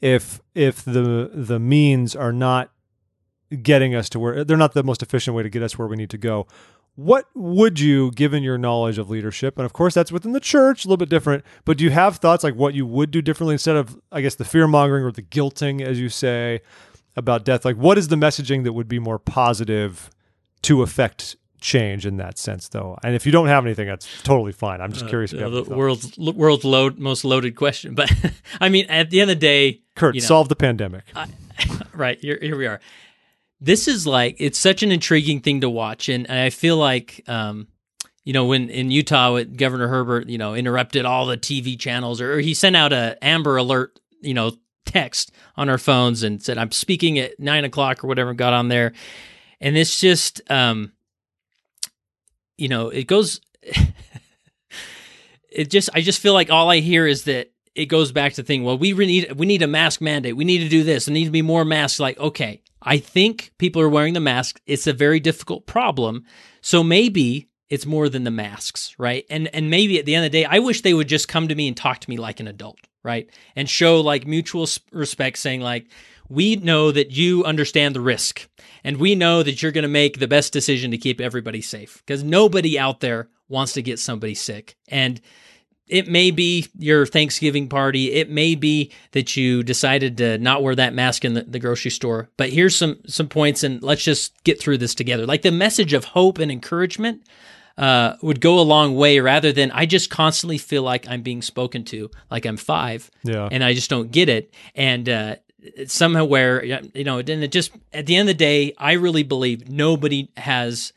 If if the the means are not getting us to where they're not the most efficient way to get us where we need to go. What would you, given your knowledge of leadership, and of course that's within the church, a little bit different, but do you have thoughts like what you would do differently instead of, I guess, the fear mongering or the guilting, as you say, about death? Like, what is the messaging that would be more positive to affect change in that sense, though? And if you don't have anything, that's totally fine. I'm just curious. if Uh, the world's world's load most loaded question, but I mean, at the end of the day, Kurt, you know, solve the pandemic. right here, here we are. This is like it's such an intriguing thing to watch, and, I feel like, um, you know, when in Utah, Governor Herbert, you know, interrupted all the TV channels, or, he sent out a Amber Alert, you know, text on our phones and said, "I'm speaking at nine o'clock" or whatever. Got on there, and it's just, um, you know, it goes. it just, I just feel like all I hear is that it goes back to the thing. Well, we need we need a mask mandate. We need to do this. There need to be more masks. Like, okay, I think people are wearing the masks. It's a very difficult problem. So maybe it's more than the masks, right? And and maybe at the end of the day, I wish they would just come to me and talk to me like an adult, right? And show like mutual respect, saying like, we know that you understand the risk, and we know that you're going to make the best decision to keep everybody safe because nobody out there wants to get somebody sick, and it may be your Thanksgiving party. It may be that you decided to not wear that mask in the, the, grocery store. But here's some some points, and let's just get through this together. Like the message of hope and encouragement uh, would go a long way rather than I just constantly feel like I'm being spoken to, like I'm five, yeah. and I just don't get it. And uh, somehow, where you know, and it just at the end of the day, I really believe nobody has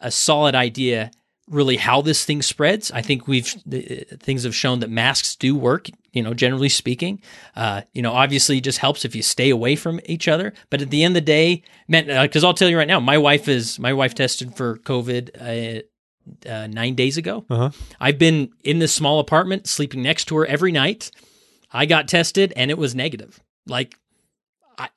a solid idea really how this thing spreads. I think we've things have shown that masks do work. You know, generally speaking, uh, you know, obviously it just helps if you stay away from each other. But at the end of the day, man, because uh, I'll tell you right now, my wife is my wife tested for COVID. Uh, uh, nine days ago. Uh-huh. I've been in this small apartment, sleeping next to her every night. I got tested and it was negative. Like, I,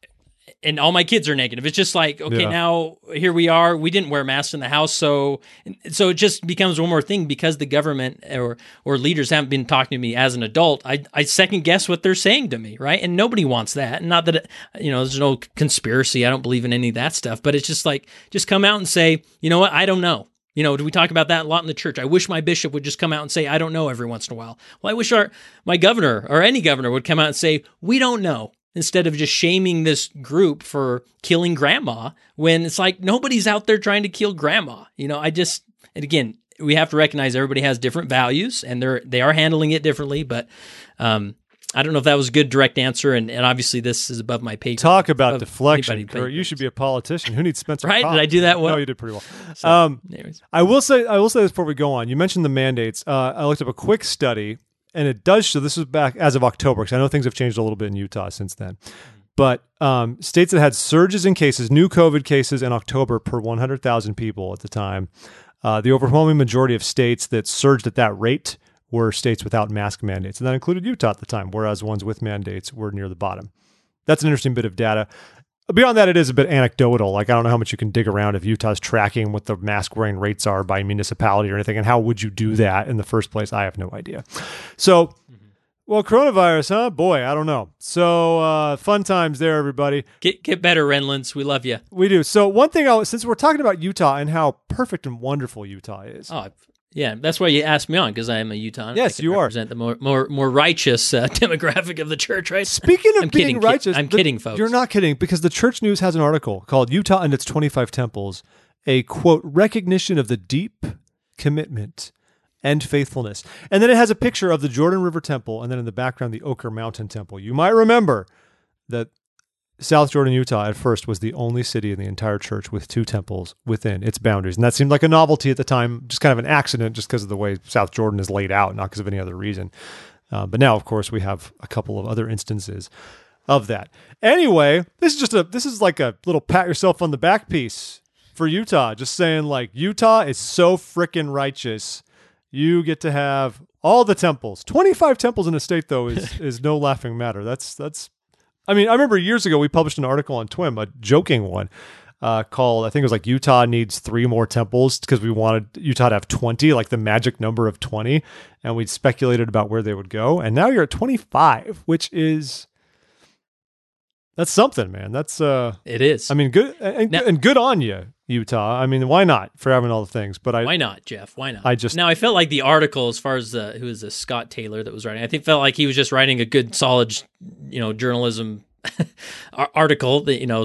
and all my kids are negative. It's just like, okay, yeah. now here we are. We didn't wear masks in the house, so so it just becomes one more thing because the government or or leaders haven't been talking to me as an adult. I I second guess what they're saying to me, right? And nobody wants that. And not that it, you know, there's no conspiracy. I don't believe in any of that stuff. But it's just like, just come out and say, you know what? I don't know. You know, do we talk about that a lot in the church? I wish my bishop would just come out and say, I don't know every once in a while. Well, I wish our my governor or any governor would come out and say, we don't know, instead of just shaming this group for killing grandma when it's like nobody's out there trying to kill grandma. You know, I just and again, we have to recognize everybody has different values and they're they are handling it differently, but um I don't know if that was a good direct answer, and, and obviously this is above my pay. Talk about deflection. Kurt. You should be a politician. Who needs Spencer? right? Did I do that well? No, you did pretty well. So, um, anyways. I will say, I will say this before we go on. You mentioned the mandates. Uh, I looked up a quick study, and it does show. This was back as of October, because I know things have changed a little bit in Utah since then. But um, states that had surges in cases, new COVID cases in October per 100,000 people at the time, uh, the overwhelming majority of states that surged at that rate were states without mask mandates. And that included Utah at the time, whereas ones with mandates were near the bottom. That's an interesting bit of data. Beyond that, it is a bit anecdotal. Like, I don't know how much you can dig around if Utah's tracking what the mask wearing rates are by municipality or anything. And how would you do that in the first place? I have no idea. So, well, coronavirus, huh? Boy, I don't know. So, uh, fun times there, everybody. Get get better, Renlunds. We love you. We do. So, one thing, I'll, since we're talking about Utah and how perfect and wonderful Utah is, oh, yeah, that's why you asked me on because I am a Utah. Yes, you are. Represent the more more more righteous uh, demographic of the church, right? Speaking of I'm being kidding, righteous, I'm the, kidding, folks. You're not kidding because the Church News has an article called "Utah and its 25 Temples: A quote recognition of the deep commitment and faithfulness," and then it has a picture of the Jordan River Temple, and then in the background the Oquirrh Mountain Temple. You might remember that South Jordan, Utah, at first was the only city in the entire church with two temples within its boundaries. And that seemed like a novelty at the time, just kind of an accident, just because of the way South Jordan is laid out, not because of any other reason. Uh, but now, of course, we have a couple of other instances of that. Anyway, this is just a this is like a little pat yourself on the back piece for Utah. Just saying, like Utah is so freaking righteous. You get to have all the temples. Twenty five temples in a state, though, is is no laughing matter. That's that's I mean, I remember years ago we published an article on TWIM, a joking one, uh, called I think it was like Utah needs three more temples because we wanted Utah to have twenty, like the magic number of twenty, and we speculated about where they would go. And now you're at twenty five, which is that's something, man. That's uh, it is. I mean, good and, now, and good on you, Utah. I mean, why not for having all the things? But I why not, Jeff? Why not? I just now I felt like the article, as far as the who is this Scott Taylor that was writing, I think felt like he was just writing a good, solid, you know, journalism article that you know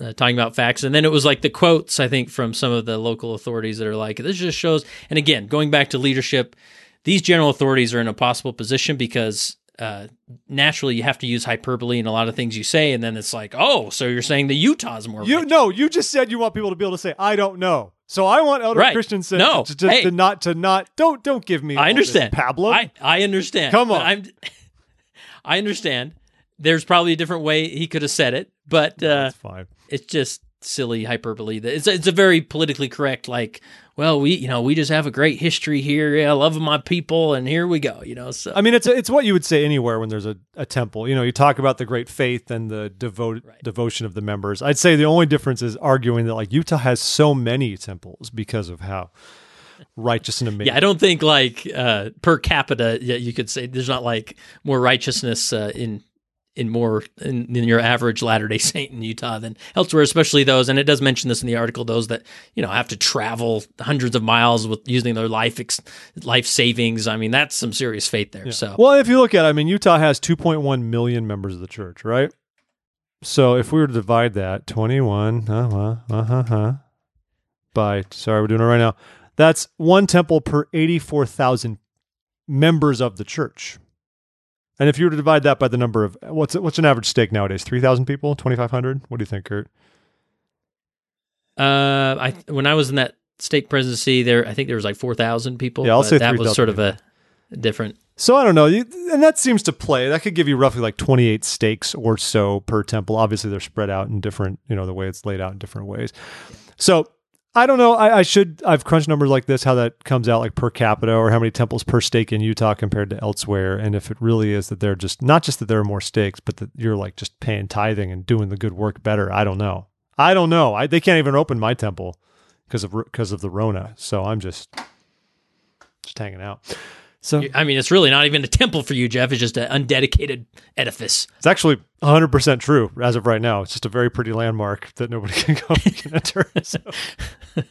uh, talking about facts and then it was like the quotes i think from some of the local authorities that are like this just shows and again going back to leadership these general authorities are in a possible position because uh, naturally you have to use hyperbole in a lot of things you say, and then it's like, oh, so you're saying the Utah's more. You no, you just said you want people to be able to say, I don't know. So I want Elder right. Christensen no. to, to, hey. to, not to not don't don't give me. I understand, Pablo. I I understand. Come on, I'm. I understand. There's probably a different way he could have said it, but uh, that's fine. It's just silly hyperbole. It's it's a very politically correct like well we you know we just have a great history here. Yeah, I love my people and here we go, you know. So I mean it's a, it's what you would say anywhere when there's a, a temple. You know, you talk about the great faith and the devote right. devotion of the members. I'd say the only difference is arguing that like Utah has so many temples because of how righteous and amazing. Yeah, I don't think like uh, per capita, yeah, you could say there's not like more righteousness uh, in in more in, in your average Latter Day Saint in Utah than elsewhere, especially those. And it does mention this in the article: those that you know have to travel hundreds of miles with using their life ex- life savings. I mean, that's some serious faith there. Yeah. So, well, if you look at, it, I mean, Utah has 2.1 million members of the church, right? So if we were to divide that 21, uh huh, uh huh, uh, by sorry, we're doing it right now. That's one temple per 84,000 members of the church. And if you were to divide that by the number of what's what's an average stake nowadays? Three thousand people, twenty five hundred. What do you think, Kurt? uh, I when I was in that stake presidency, there I think there was like four thousand people. Yeah, I'll but say that 3,000 was sort of a different. So I don't know, you, and that seems to play. That could give you roughly like twenty eight stakes or so per temple. Obviously, they're spread out in different, you know, the way it's laid out in different ways. So I don't know. I, I should. I've crunched numbers like this, how that comes out like per capita, or how many temples per stake in Utah compared to elsewhere, and if it really is that they're just not just that there are more stakes, but that you're like just paying tithing and doing the good work better. I don't know. I don't know. I, they can't even open my temple because of because of the Rona. So I'm just just hanging out. So I mean, it's really not even a temple for you, Jeff. It's just an undedicated edifice. it's actually 100% true as of right now. It's just a very pretty landmark that nobody can go can enter. So.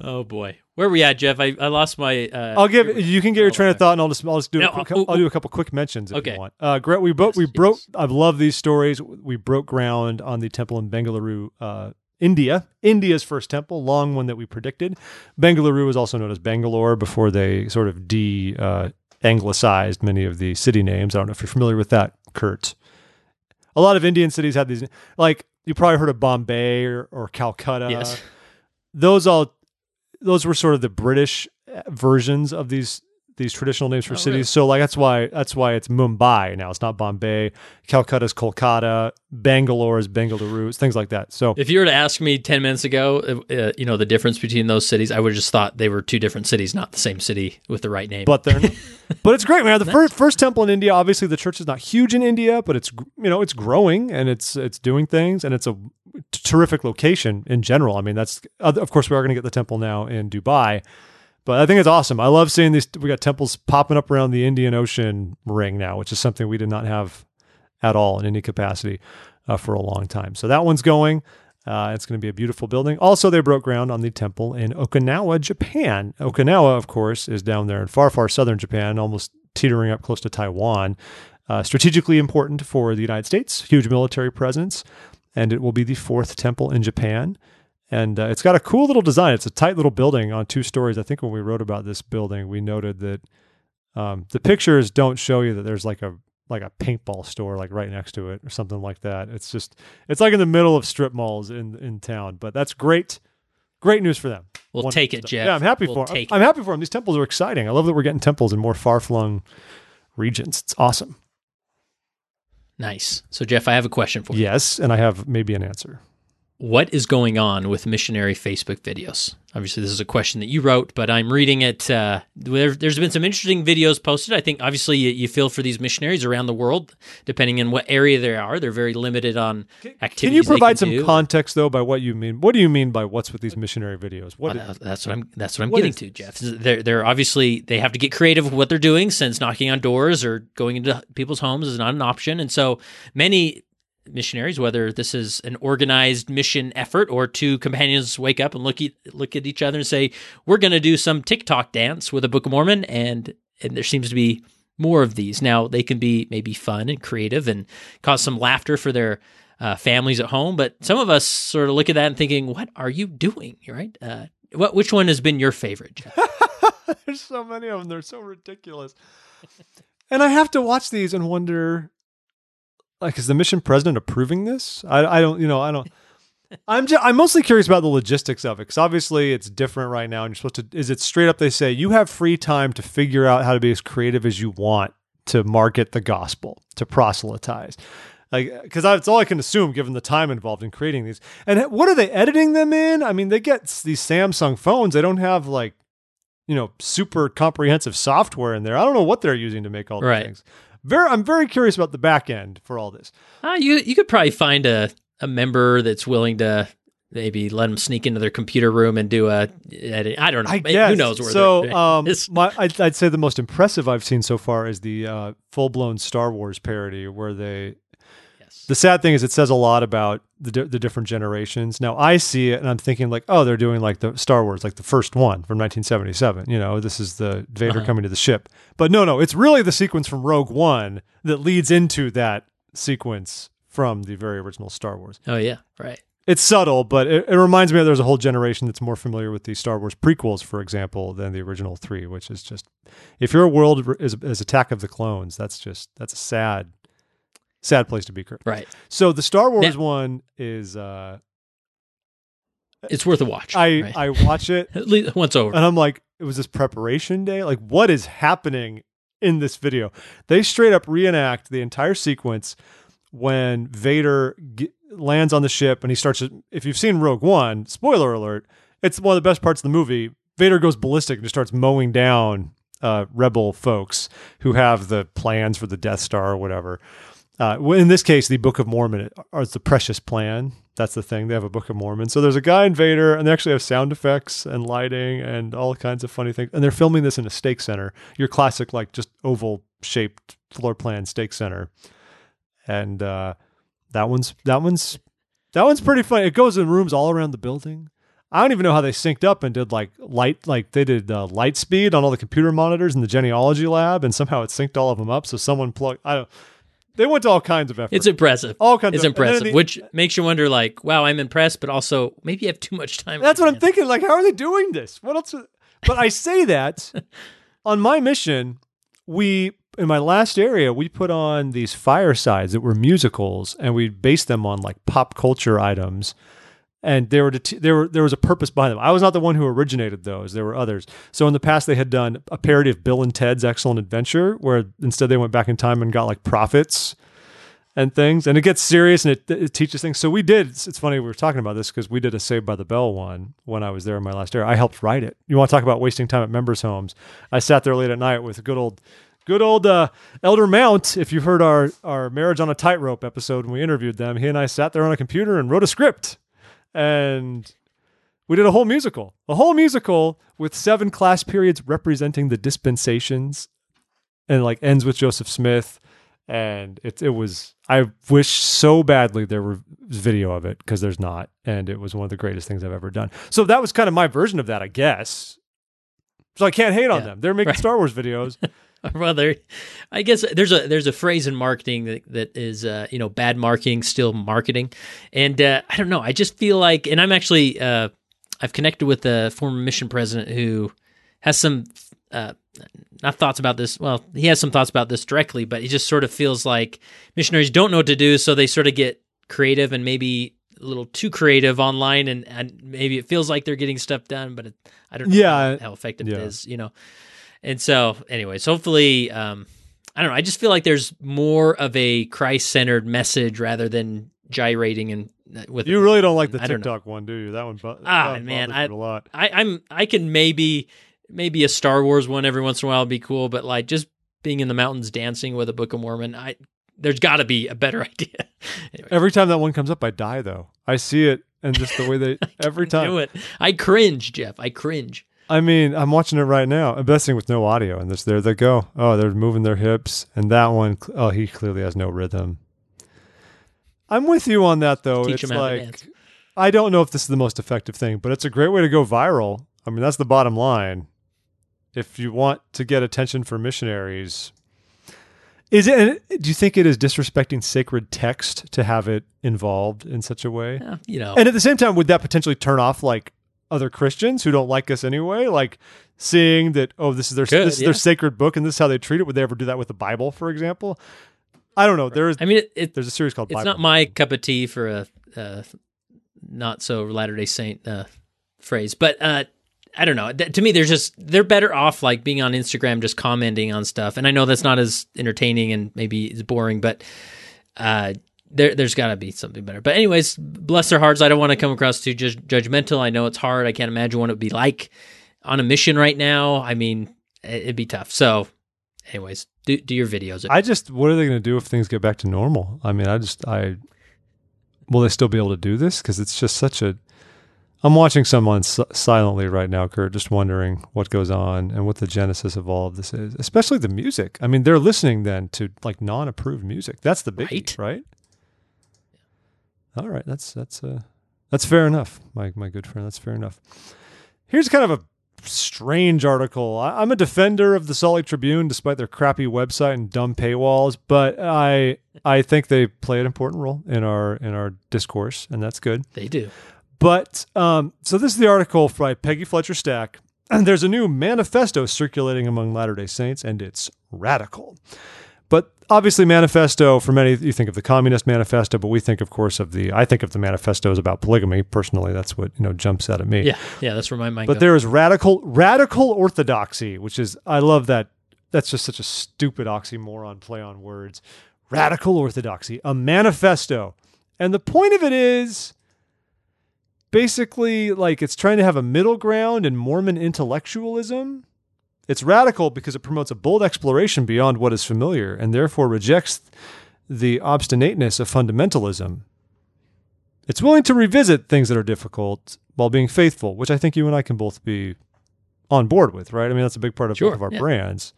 Oh boy, where are we at, Jeff? I, I lost my. Uh, I'll give you can get your train of thought, and I'll just I'll just do No, a quick, oh, I'll do a couple quick mentions if Okay. you want. Uh, Gret, we broke we Yes, broke. yes. I love these stories. We broke ground on the temple in Bengaluru, uh, India, India's first temple, long one that we predicted. Bengaluru was also known as Bangalore before they sort of de uh, anglicized many of the city names. I don't know if you're familiar with that, Kurt. A lot of Indian cities had these, like you probably heard of Bombay or, or Calcutta Yes. those all those were sort of the British versions of these these traditional names for Oh, cities. really? So like that's why that's why it's Mumbai now. It's not Bombay. Calcutta's Kolkata. Bangalore is Bengaluru. It's things like that. So If you were to ask me ten minutes ago, uh, uh, you know the difference between those cities, I would have just thought they were two different cities, not the same city with the right name. but they're not, but it's great, man. The first first temple in India. Obviously, the church is not huge in India, but it's you know it's growing and it's it's doing things and it's a terrific location in general. I mean, that's of course we are going to get the temple now in Dubai. But I think it's awesome. I love seeing these. We got temples popping up around the Indian Ocean ring now, which is something we did not have at all in any capacity uh, for a long time. So that one's going. Uh, it's going to be a beautiful building. Also, they broke ground on the temple in Okinawa, Japan. Okinawa, of course, is down there in far, far southern Japan, almost teetering up close to Taiwan. Uh, strategically important for the United States, huge military presence, and it will be the fourth temple in Japan. And uh, it's got a cool little design. It's a tight little building on two stories. I think when we wrote about this building, we noted that um, the pictures don't show you that there's like a like a paintball store like right next to it or something like that. It's just it's like in the middle of strip malls in in town. But that's great, great news for them. we'll Wonderful take it, stuff. Jeff. Yeah, I'm happy we'll for 'em. Take I'm happy for them. These temples are exciting. I love that we're getting temples in more far flung regions. It's awesome. Nice. So, Jeff, I have a question for you. Yes, and I have maybe an answer. What is going on with missionary Facebook videos? Obviously, this is a question that you wrote, but I'm reading it. Uh, there, there's been some interesting videos posted. I think, obviously, you, you feel for these missionaries around the world, depending on what area they are. They're very limited on activities. Can you provide some do. context though by what you mean? What do you mean by what's with these missionary videos? What? Well, that- that's what I'm. That's what I'm What getting is to, Jeff. They're they're obviously they have to get creative with what they're doing since knocking on doors or going into people's homes is not an option, and so many missionaries, whether this is an organized mission effort or two companions wake up and look at look at each other and say, "We're going to do some TikTok dance with a Book of Mormon," and and there seems to be more of these now. They can be maybe fun and creative and cause some laughter for their uh, families at home. But some of us sort of look at that and thinking, "What are you doing?" Right? Uh, what which one has been your favorite? There's so many of them. They're so ridiculous. and I have to watch these and wonder, like, is the mission president approving this? I, I don't, you know, I don't. I'm just, I'm mostly curious about the logistics of it because obviously it's different right now, and you're supposed to. Is it straight up? They say you have free time to figure out how to be as creative as you want to market the gospel to proselytize. Like, because that's all I can assume given the time involved in creating these. And what are they editing them in? I mean, they get these Samsung phones. They don't have like you know, super comprehensive software in there. I don't know what they're using to make all these Right. things. Very, I'm very curious about the back end for all this. Uh, you you could probably find a, a member that's willing to maybe let them sneak into their computer room and do a edit. I don't know. I guess. Who knows where so they're- um, my, I'd, I'd say the most impressive I've seen so far is the uh, full blown Star Wars parody, where they. yes. The sad thing is, it says a lot about the di- the different generations. Now I see it, and I'm thinking like, oh, they're doing like the Star Wars, like the first one from 1977. You know, this is the Vader Uh-huh. coming to the ship. But no, no, it's really the sequence from Rogue One that leads into that sequence from the very original Star Wars. oh yeah, right. It's subtle, but it, it reminds me that there's a whole generation that's more familiar with the Star Wars prequels, for example, than the original three, which is just if your world is, is Attack of the Clones, that's just that's a sad, sad place to be. Kurt. Right. So the Star Wars Now- one is uh, It's worth a watch. I right? I watch it At least once over. and I'm like, it was this preparation day. Like, what is happening in this video? They straight up reenact the entire sequence when Vader g- lands on the ship and he starts. To, if you've seen Rogue One, spoiler alert, it's one of the best parts of the movie. Vader goes ballistic and just starts mowing down uh, rebel folks who have the plans for the Death Star or whatever. Uh, in this case, the Book of Mormon is the precious plan. That's the thing. They have a Book of Mormon. So there's a guy in Vader, and they actually have sound effects and lighting and all kinds of funny things. And they're filming this in a stake center, your classic, like just oval shaped floor plan stake center. And uh, that one's that one's that one's pretty funny. It goes in rooms all around the building. I don't even know how they synced up and did like light, like they did uh, light speed on all the computer monitors in the genealogy lab, and somehow it synced all of them up. So someone plugged. I don't. They went to all kinds of effort. it's impressive. all kinds. It's of, impressive, the- which makes you wonder, like, wow, I'm impressed, but also maybe you have too much time. That's what I'm thinking. Like, how are they doing this? What else? But I say that on my mission, we in my last area, we put on these firesides that were musicals, and we based them on like pop culture items. And there were there were there was a purpose behind them. I was not the one who originated those. There were others. So in the past, they had done a parody of Bill and Ted's Excellent Adventure, where instead they went back in time and got like prophets and things. And it gets serious and it, it teaches things. So we did. It's, it's funny we were talking about this because we did a Saved by the Bell one when I was there in my last year. I helped write it. You want to talk about wasting time at members' homes? I sat there late at night with good old. Good old uh, Elder Mount. If you heard our our marriage on a tightrope episode when we interviewed them, he and I sat there on a computer and wrote a script, and we did a whole musical, a whole musical with seven class periods representing the dispensations, and like ends with Joseph Smith, and it it was. I wish so badly there were video of it because there's not, and it was one of the greatest things I've ever done. So that was kind of my version of that, I guess. So I can't hate on Yeah, them. They're making right. Star Wars videos. well, there, I guess there's a there's a phrase in marketing that, that is uh, you know bad marketing still marketing, and uh, I don't know. I just feel like, and I'm actually uh, I've connected with a former mission president who has some uh, not thoughts about this. Well, he has some thoughts about this directly, but he just sort of feels like missionaries don't know what to do, so they sort of get creative and maybe a little too creative online, and, and maybe it feels like they're getting stuff done, but it, I don't know Yeah, how, how effective yeah. it is, you know. And so, anyways, hopefully, um, I don't know. I just feel like there's more of a Christ-centered message rather than gyrating and uh, with You really don't like the I don't know. TikTok one, do you? That one. Ah, that man, bothers I- a lot. I, I'm I can maybe maybe a Star Wars one every once in a while would be cool, but like just being in the mountains dancing with a Book of Mormon, I there's got to be a better idea. anyway, Every time that one comes up, I die though. I see it, and just the way they every time. do it. I cringe, Jeff. I cringe. I mean, I'm watching it right now. I'm besting with no audio, and this there they go. Oh, they're moving their hips, and that one, oh, he clearly has no rhythm. I'm with you on that though. Teach it's him how to like dance. I don't know if this is the most effective thing, but it's a great way to go viral. I mean, that's the bottom line. If you want to get attention for missionaries, is it? Do you think it is disrespecting sacred text to have it involved in such a way? Yeah, you know, And at the same time, would that potentially turn off like other Christians who don't like us anyway? Like seeing that, oh, this is their Could, this is yeah. their sacred book and this is how they treat it. Would they ever do that with the Bible, for example? I don't know. There is I mean, it, there's a series called it's Bible. not my cup of tea for a, uh not so Latter Day Saint uh, phrase, but uh, I don't know. To me, they're just they're better off like being on Instagram, just commenting on stuff. And I know that's not as entertaining and maybe it's boring, but uh, there there's got to be something better. But anyways, bless their hearts. I don't want to come across too ju- judgmental. I know it's hard. I can't imagine what it would be like on a mission right now. I mean, it- it'd be tough. So, anyways, do do your videos. I just what are they going to do if things get back to normal? I mean, I just I will they still be able to do this? Because it's just such a. I'm watching someone s- silently right now, Kurt, just wondering what goes on and what the genesis of all of this is, especially the music. I mean, they're listening then to like non-approved music. That's the big Right. right? All right, that's that's uh that's fair enough, my my good friend. That's fair enough. Here's kind of a strange article. I, I'm a defender of the Salt Lake Tribune, despite their crappy website and dumb paywalls. But I I think they play an important role in our in our discourse, and that's good. They do. But um, so this is the article by Peggy Fletcher Stack. And there's a new manifesto circulating among Latter day Saints, and it's radical. Obviously, manifesto for many, you think of the Communist Manifesto, but we think, of course, of the. I think of the manifesto as about polygamy. Personally, that's what you know jumps out at me. Yeah, yeah, that's where my mind But goes. there is radical radical orthodoxy, which is I love that. That's just such a stupid oxymoron play on words. Radical orthodoxy, a manifesto, and the point of it is basically like it's trying to have a middle ground in Mormon intellectualism. It's radical because it promotes a bold exploration beyond what is familiar and therefore rejects the obstinateness of fundamentalism. It's willing to revisit things that are difficult while being faithful, which I think you and I can both be on board with, right? I mean, that's a big part of Sure, both of our yeah. brands.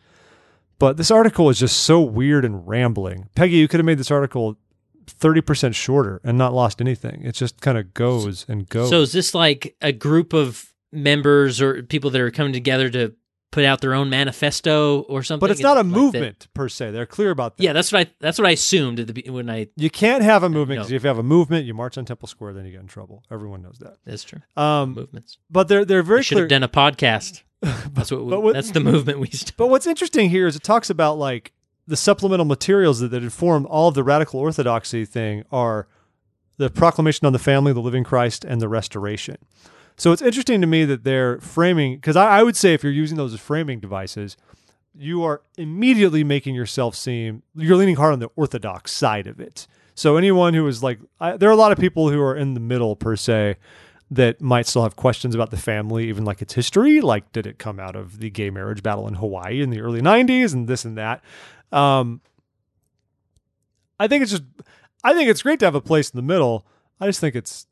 But this article is just so weird and rambling. Peggy, you could have made this article 30% shorter and not lost anything. It just kind of goes and goes. So is this like a group of members or people that are coming together to put out their own manifesto or something? but it's not a like that? movement per se. They're clear about that. Yeah, that's what I that's what I assumed at the when I. You can't have a movement No. because if you have a movement, you march on Temple Square, then you get in trouble. Everyone knows that. That's true. Um, Movements. but they're they're very We should clear. have done a podcast. That's what. We, what- that's the movement we. St- But what's interesting here is it talks about like the supplemental materials that, that inform all of the radical orthodoxy thing are the proclamation on the family, the living Christ, and the restoration. So it's interesting to me that they're framing because I, I would say if you're using those as framing devices, you are immediately making yourself seem you're leaning hard on the orthodox side of it. So anyone who is like, I, there are a lot of people who are in the middle per se that might still have questions about the family, even like its history. Like, did it come out of the gay marriage battle in Hawaii in the early 90s and this and that? Um, I think it's just, I think it's great to have a place in the middle. I just think it's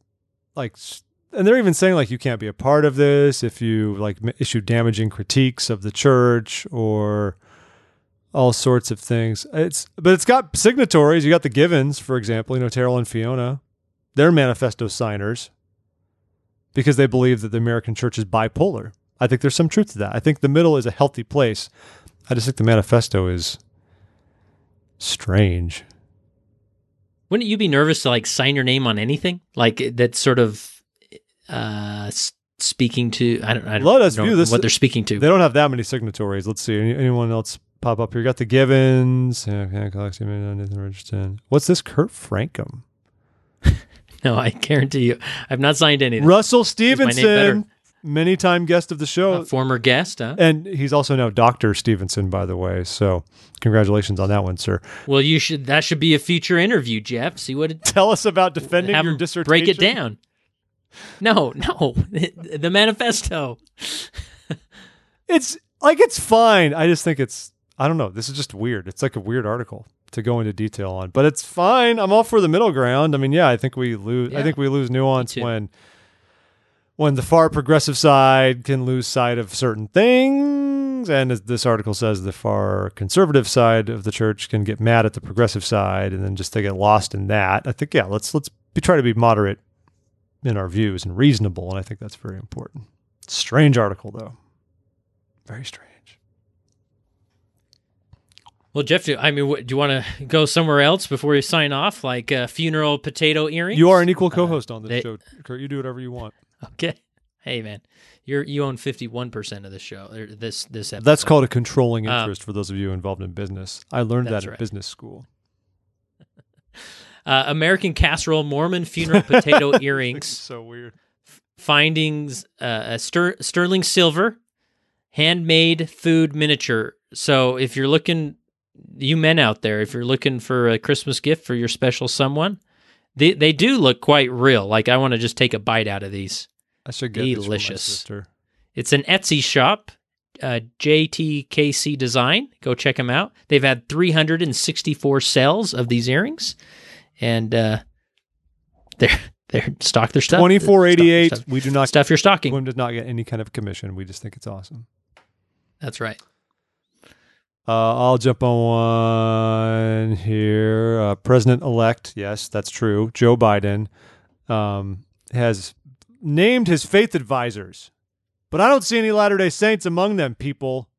like, and they're even saying like you can't be a part of this if you like issue damaging critiques of the church or all sorts of things. It's, but it's got signatories. You got the Givens, for example, you know, Terryl and Fiona. They're manifesto signers because they believe that the American church is bipolar. I think there's some truth to that. I think the middle is a healthy place. I just think the manifesto is strange. Wouldn't you be nervous to like sign your name on anything like that's sort of uh speaking to? I don't. I don't Let us know view this- what they're speaking to. They don't have that many signatories. Let's see. Any, anyone else pop up here? You got the Givens. Yeah, Nathan Richardson. What's this? Kurt Francom. No, I guarantee you, I've not signed anything. Russell Stevenson, many time guest of the show. A former guest, huh? and he's also now Dr. Stevenson, by the way. So congratulations on that one, sir. Well, you should. That should be a future interview, Jeff. See what it. Tell us about defending have your dissertation. break it down. No, no, the manifesto. It's like it's fine. I just think it's I don't know. This is just weird. It's like a weird article to go into detail on, but it's fine. I'm all for the middle ground. I mean, yeah, I think we lose. I think we lose nuance when when the far progressive side can lose sight of certain things, and as this article says, the far conservative side of the church can get mad at the progressive side, and then just they get lost in that. I think yeah, let's let's be try to be moderate in our views and reasonable, and I think that's very important. Strange article though, very strange. Well, Jeff, do, I mean, what, do you want to go somewhere else before you sign off, like uh, funeral potato earrings? You are an equal co-host on this they- show, Kurt. You do whatever you want. okay. Hey, man, you're you own fifty one percent of the show. Or this this episode. That's called a controlling Um, interest for those of you involved in business. I learned that at right. business school. uh, American casserole Mormon funeral potato earrings. so weird. findings uh, a ster- sterling silver handmade food miniature so if you're looking you men out there if you're looking for a christmas gift for your special someone they, they do look quite real like i want to just take a bite out of these I should get these for my Delicious. it's an etsy shop uh, jtkc design go check them out they've had 364 sales of these earrings and uh, they're they're stock their stuff. Twenty four eighty eight. We do not. stuff your stocking. TWIM does not get any kind of commission. We just think it's awesome. That's right. Uh, I'll jump on one here. Uh, President elect, yes, that's true. Joe Biden um, has named his faith advisors, but I don't see any Latter day Saints among them, people.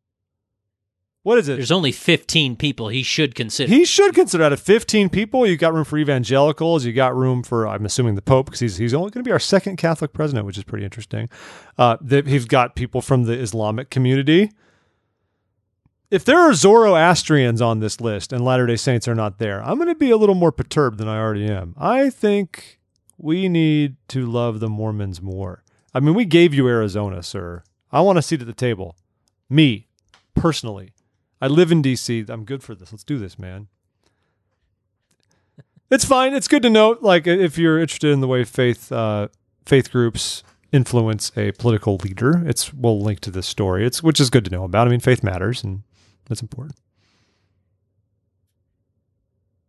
What is it? There's only 15 people he should consider. He should consider out of 15 people, you got room for evangelicals, you got room for, I'm assuming, the Pope, because he's, he's only going to be our second Catholic president, which is pretty interesting. Uh, that he's got people from the Islamic community. If there are Zoroastrians on this list and Latter day Saints are not there, I'm going to be a little more perturbed than I already am. I think we need to love the Mormons more. I mean, we gave you Arizona, sir. I want a seat at the table. Me, personally. I live in DC. I'm good for this. Let's do this, man. It's fine. It's good to note, like if you're interested in the way faith uh, faith groups influence a political leader, it's we'll link to this story. It's which is good to know about. I mean, faith matters, and that's important.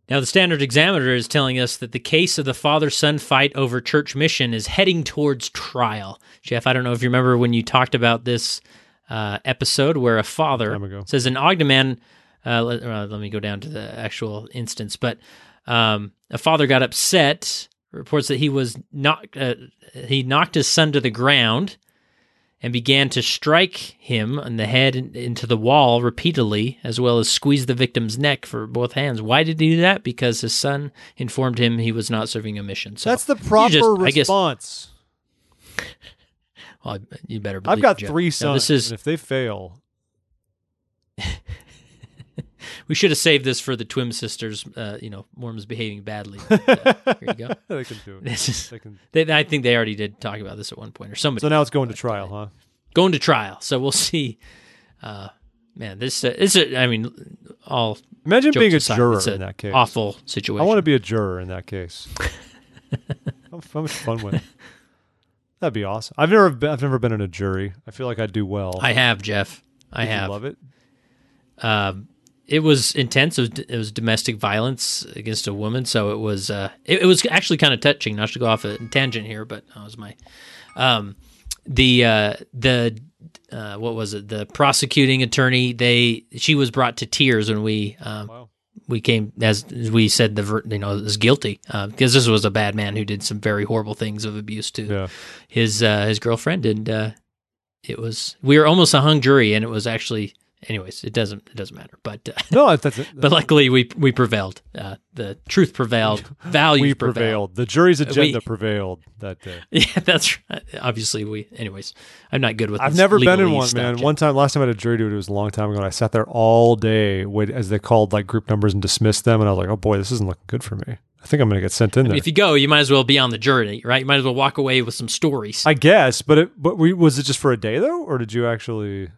Now, the Standard Examiner is telling us that the case of the father son fight over church mission is heading towards trial. Jeff, I don't know if you remember when you talked about this uh, episode where a father says an Ogden man. Uh, let, uh, let me go down to the actual instance, but um, a father got upset. Reports that he was knocked. Uh, he knocked his son to the ground and began to strike him on the head and into the wall repeatedly, as well as squeeze the victim's neck for both hands. Why did he do that? Because his son informed him he was not serving a mission. So That's the proper just- response. You better. Believe I've got Jeff. three Now, sons. this is and if they fail, we should have saved this for the twin sisters. Uh, you know, Mormons behaving badly. But, uh, here you go. they can do it. This is. They can. They, I think they already did talk about this at one point, or somebody So now it's going to trial, huh? going to trial. So we'll see. Uh, man, this uh, is. I mean, all Imagine being a aside, juror a in that case. awful situation. I want to be a juror in that case. how, how much fun would that'd be awesome? I've never been, I've never been in a jury. I feel like I'd do well. I have Jeff. I Did you have. love it. Um, it was intense. It was, it was domestic violence against a woman, so it was uh, it, it was actually kind of touching. Not to go off a tangent here, but that was my um, the uh, the uh, what was it? The prosecuting attorney. They she was brought to tears when we um, Wow. We came as as we said the ver- you know is guilty uh, because this was a bad man who did some very horrible things of abuse to Yeah. his uh, his girlfriend, and uh, it was we were almost a hung jury, and it was actually anyways. It doesn't it doesn't matter, but uh, No, that's it. but luckily we we prevailed. Uh, the truth prevailed. Value we prevailed. prevailed. The jury's agenda We- prevailed that day. Yeah, that's right. Obviously, we. Anyways, I'm not good with. I've never been in one, man. Jeff. One time, last time I had a jury duty, it was a long time ago, and I sat there all day, wait, as they called like group numbers and dismissed them, and I was like, oh boy, this isn't looking good for me. I think I'm going to get sent in there. If you go, you might as well be on the jury, right? You might as well walk away with some stories. I guess, but it, but we, was it just for a day though, or did you actually?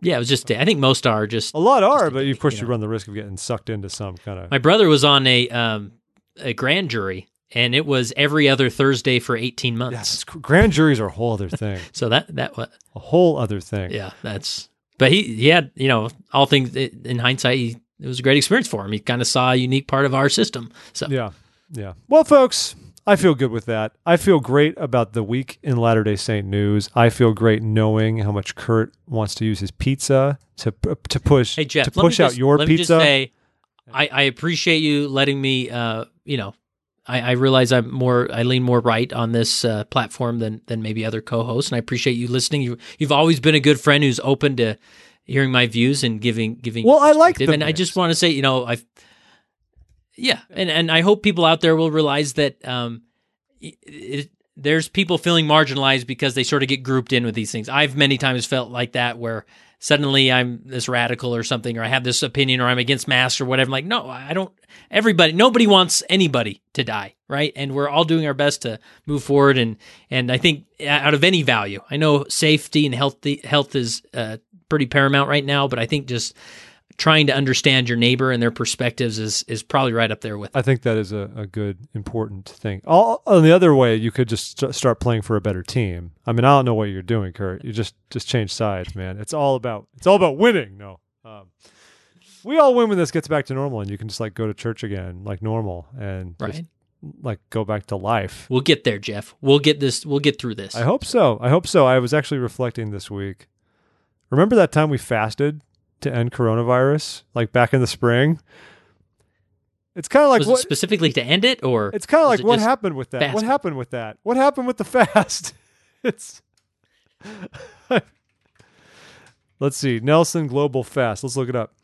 Yeah, it was just. I think most are just A lot are, but of course you you, run the risk of getting sucked into some kind of. My brother was on a um, a grand jury, and it was every other Thursday for eighteen months. Yes, grand juries are a whole other thing. So that that was a whole other thing. yeah, that's. But he he had you know all things in hindsight. He, it was a great experience for him. He kind of saw a unique part of our system. So Yeah. Yeah. Well, folks, I feel good with that. I feel great about the week in Latter day Saint news. I feel great knowing how much Kurt wants to use his pizza to to push hey Jeff, to let me push out just- your let me pizza. just say, I, I appreciate you letting me. Uh, you know, I, I realize I'm more. I lean more right on this uh, platform than than maybe other co-hosts, and I appreciate you listening. You you've always been a good friend who's open to hearing my views and giving giving. Well, I like perspective. the and I just want to say, you know, I've yeah, and and I hope people out there will realize that um, it, it, there's people feeling marginalized because they sort of get grouped in with these things. I've many times felt like that where suddenly I'm this radical or something, or I have this opinion, or I'm against masks or whatever. I'm like, no, I don't. Everybody, nobody wants anybody to die, right? And we're all doing our best to move forward. And and I think out of any value, I know safety and healthy health is uh, pretty paramount right now, but I think just trying to understand your neighbor and their perspectives is is probably right up there with. I think that is a, a good, important thing. All, on the other way, you could just st- start playing for a better team. I mean, I don't know what you're doing, Kurt. You just just change sides, man. It's all about it's all about winning. No, um, we all win when this gets back to normal, and you can just like go to church again like normal, and just Right. like go back to life. We'll get there, Jeff. We'll get this. We'll get through this. I hope so. I hope so. I was actually reflecting this week. Remember that time we fasted to end coronavirus, like back in the spring? It's kind of like what, specifically to end it, or it's kind of like what happened with that? fast? What happened with that? What happened with the fast? it's Let's see. Nelson Global Fast. Let's look it up.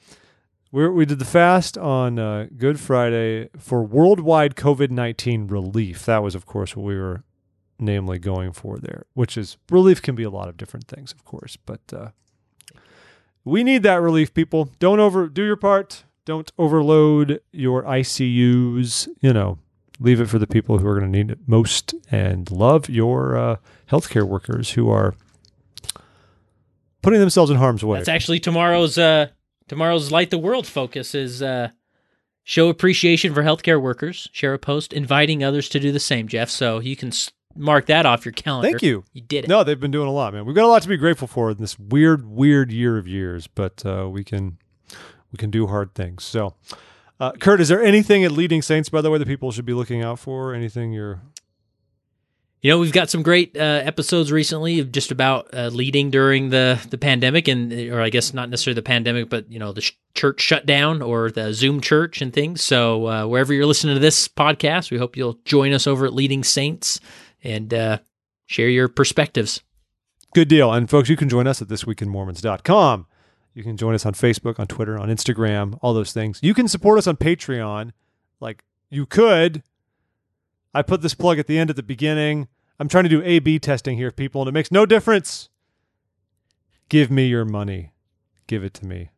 we we did the fast on uh, Good Friday for worldwide COVID 19 relief. That was, of course, what we were namely going for there, which is relief can be a lot of different things, of course. But uh, we need that relief, people. Don't over do your part. Don't overload your ICUs. You know, leave it for the people who are going to need it most and love your uh, healthcare workers who are putting themselves in harm's way. That's actually tomorrow's uh tomorrow's light the world focus is uh show appreciation for healthcare workers. Share a post inviting others to do the same, Jeff. So you can mark that off your calendar. Thank you. You did it. No, they've been doing a lot, man. We've got a lot to be grateful for in this weird, weird year of years, but uh, we can we can do hard things. So, uh, Kurt, is there anything at Leading Saints, by the way, that people should be looking out for? Anything you're You know, we've got some great uh, episodes recently of just about uh, leading during the the pandemic, and or I guess not necessarily the pandemic, but you know the sh- church shutdown or the Zoom church and things. So uh, wherever you're listening to this podcast, we hope you'll join us over at Leading Saints and uh, share your perspectives. Good deal. And folks, you can join us at thisweekinmormons.com. You can join us on Facebook, on Twitter, on Instagram, all those things. You can support us on Patreon. Like you could. I put this plug at the end at the beginning. I'm trying to do A B testing here, people, and it makes no difference. Give me your money. Give it to me.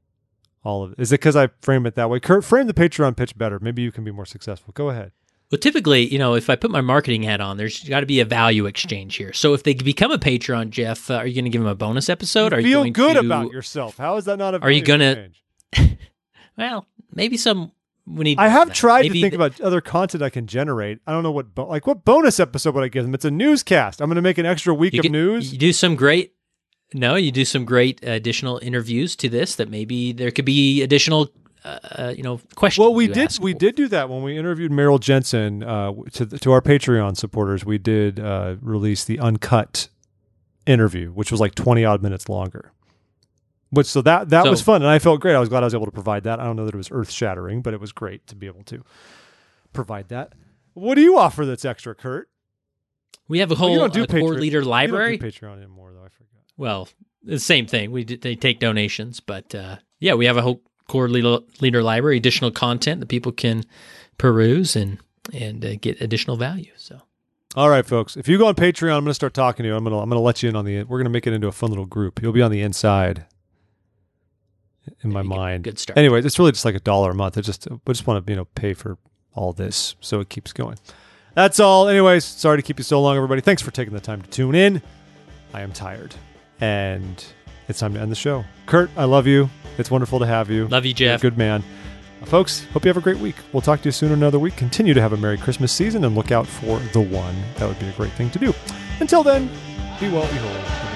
All of it. Is it because I frame it that way? Kurt, frame the Patreon pitch better. Maybe you can be more successful. Go ahead. Well, typically, you know, if I put my marketing hat on, there's got to be a value exchange here. So if they become a Patreon, Jeff, uh, are you going to give them a bonus episode? Are you going to Feel going good to, about yourself. How is that not a Are you gonna- Well, maybe some. We need. I have tried maybe to think th- about other content I can generate. I don't know what bo- like what bonus episode would I give them? It's a newscast. I'm going to make an extra week you of news. You do some great. No, you do some great additional interviews to this. That maybe there could be additional, uh, uh, you know, questions. Well, we did ask. we did do that when we interviewed Meryl Jensen uh, to the, to our Patreon supporters. We did uh, release the uncut interview, which was like 20 odd minutes longer. Which so that that So- was fun, and I felt great. I was glad I was able to provide that. I don't know that it was earth shattering, but it was great to be able to provide that. What do you offer that's extra, Kurt? We have a Well, whole don't do uh, core Patreon- leader You don't library. do Patreon anymore, though. I forgot. Well, the same thing. We did, they take donations, but uh, yeah, we have a whole core leader, library, additional content that people can peruse and and uh, get additional value. So All right, folks. If you go on Patreon, I'm going to start talking to you. I'm going to I'm going to let you in on the. We're going to make it into a fun little group. You'll be on the inside. In my mind. Good start. Anyway, it's really just like a dollar a month. I just I just want to you know pay for all this so it keeps going. That's all. Anyways, sorry to keep you so long, everybody. Thanks for taking the time to tune in. I am tired, and it's time to end the show. Kurt, I love you. It's wonderful to have you. love you, Jeff. good man. Folks, hope you have a great week. We'll talk to you soon another week. Continue to have a Merry Christmas season and look out for the one. That would be a great thing to do. Until then, be well, be whole.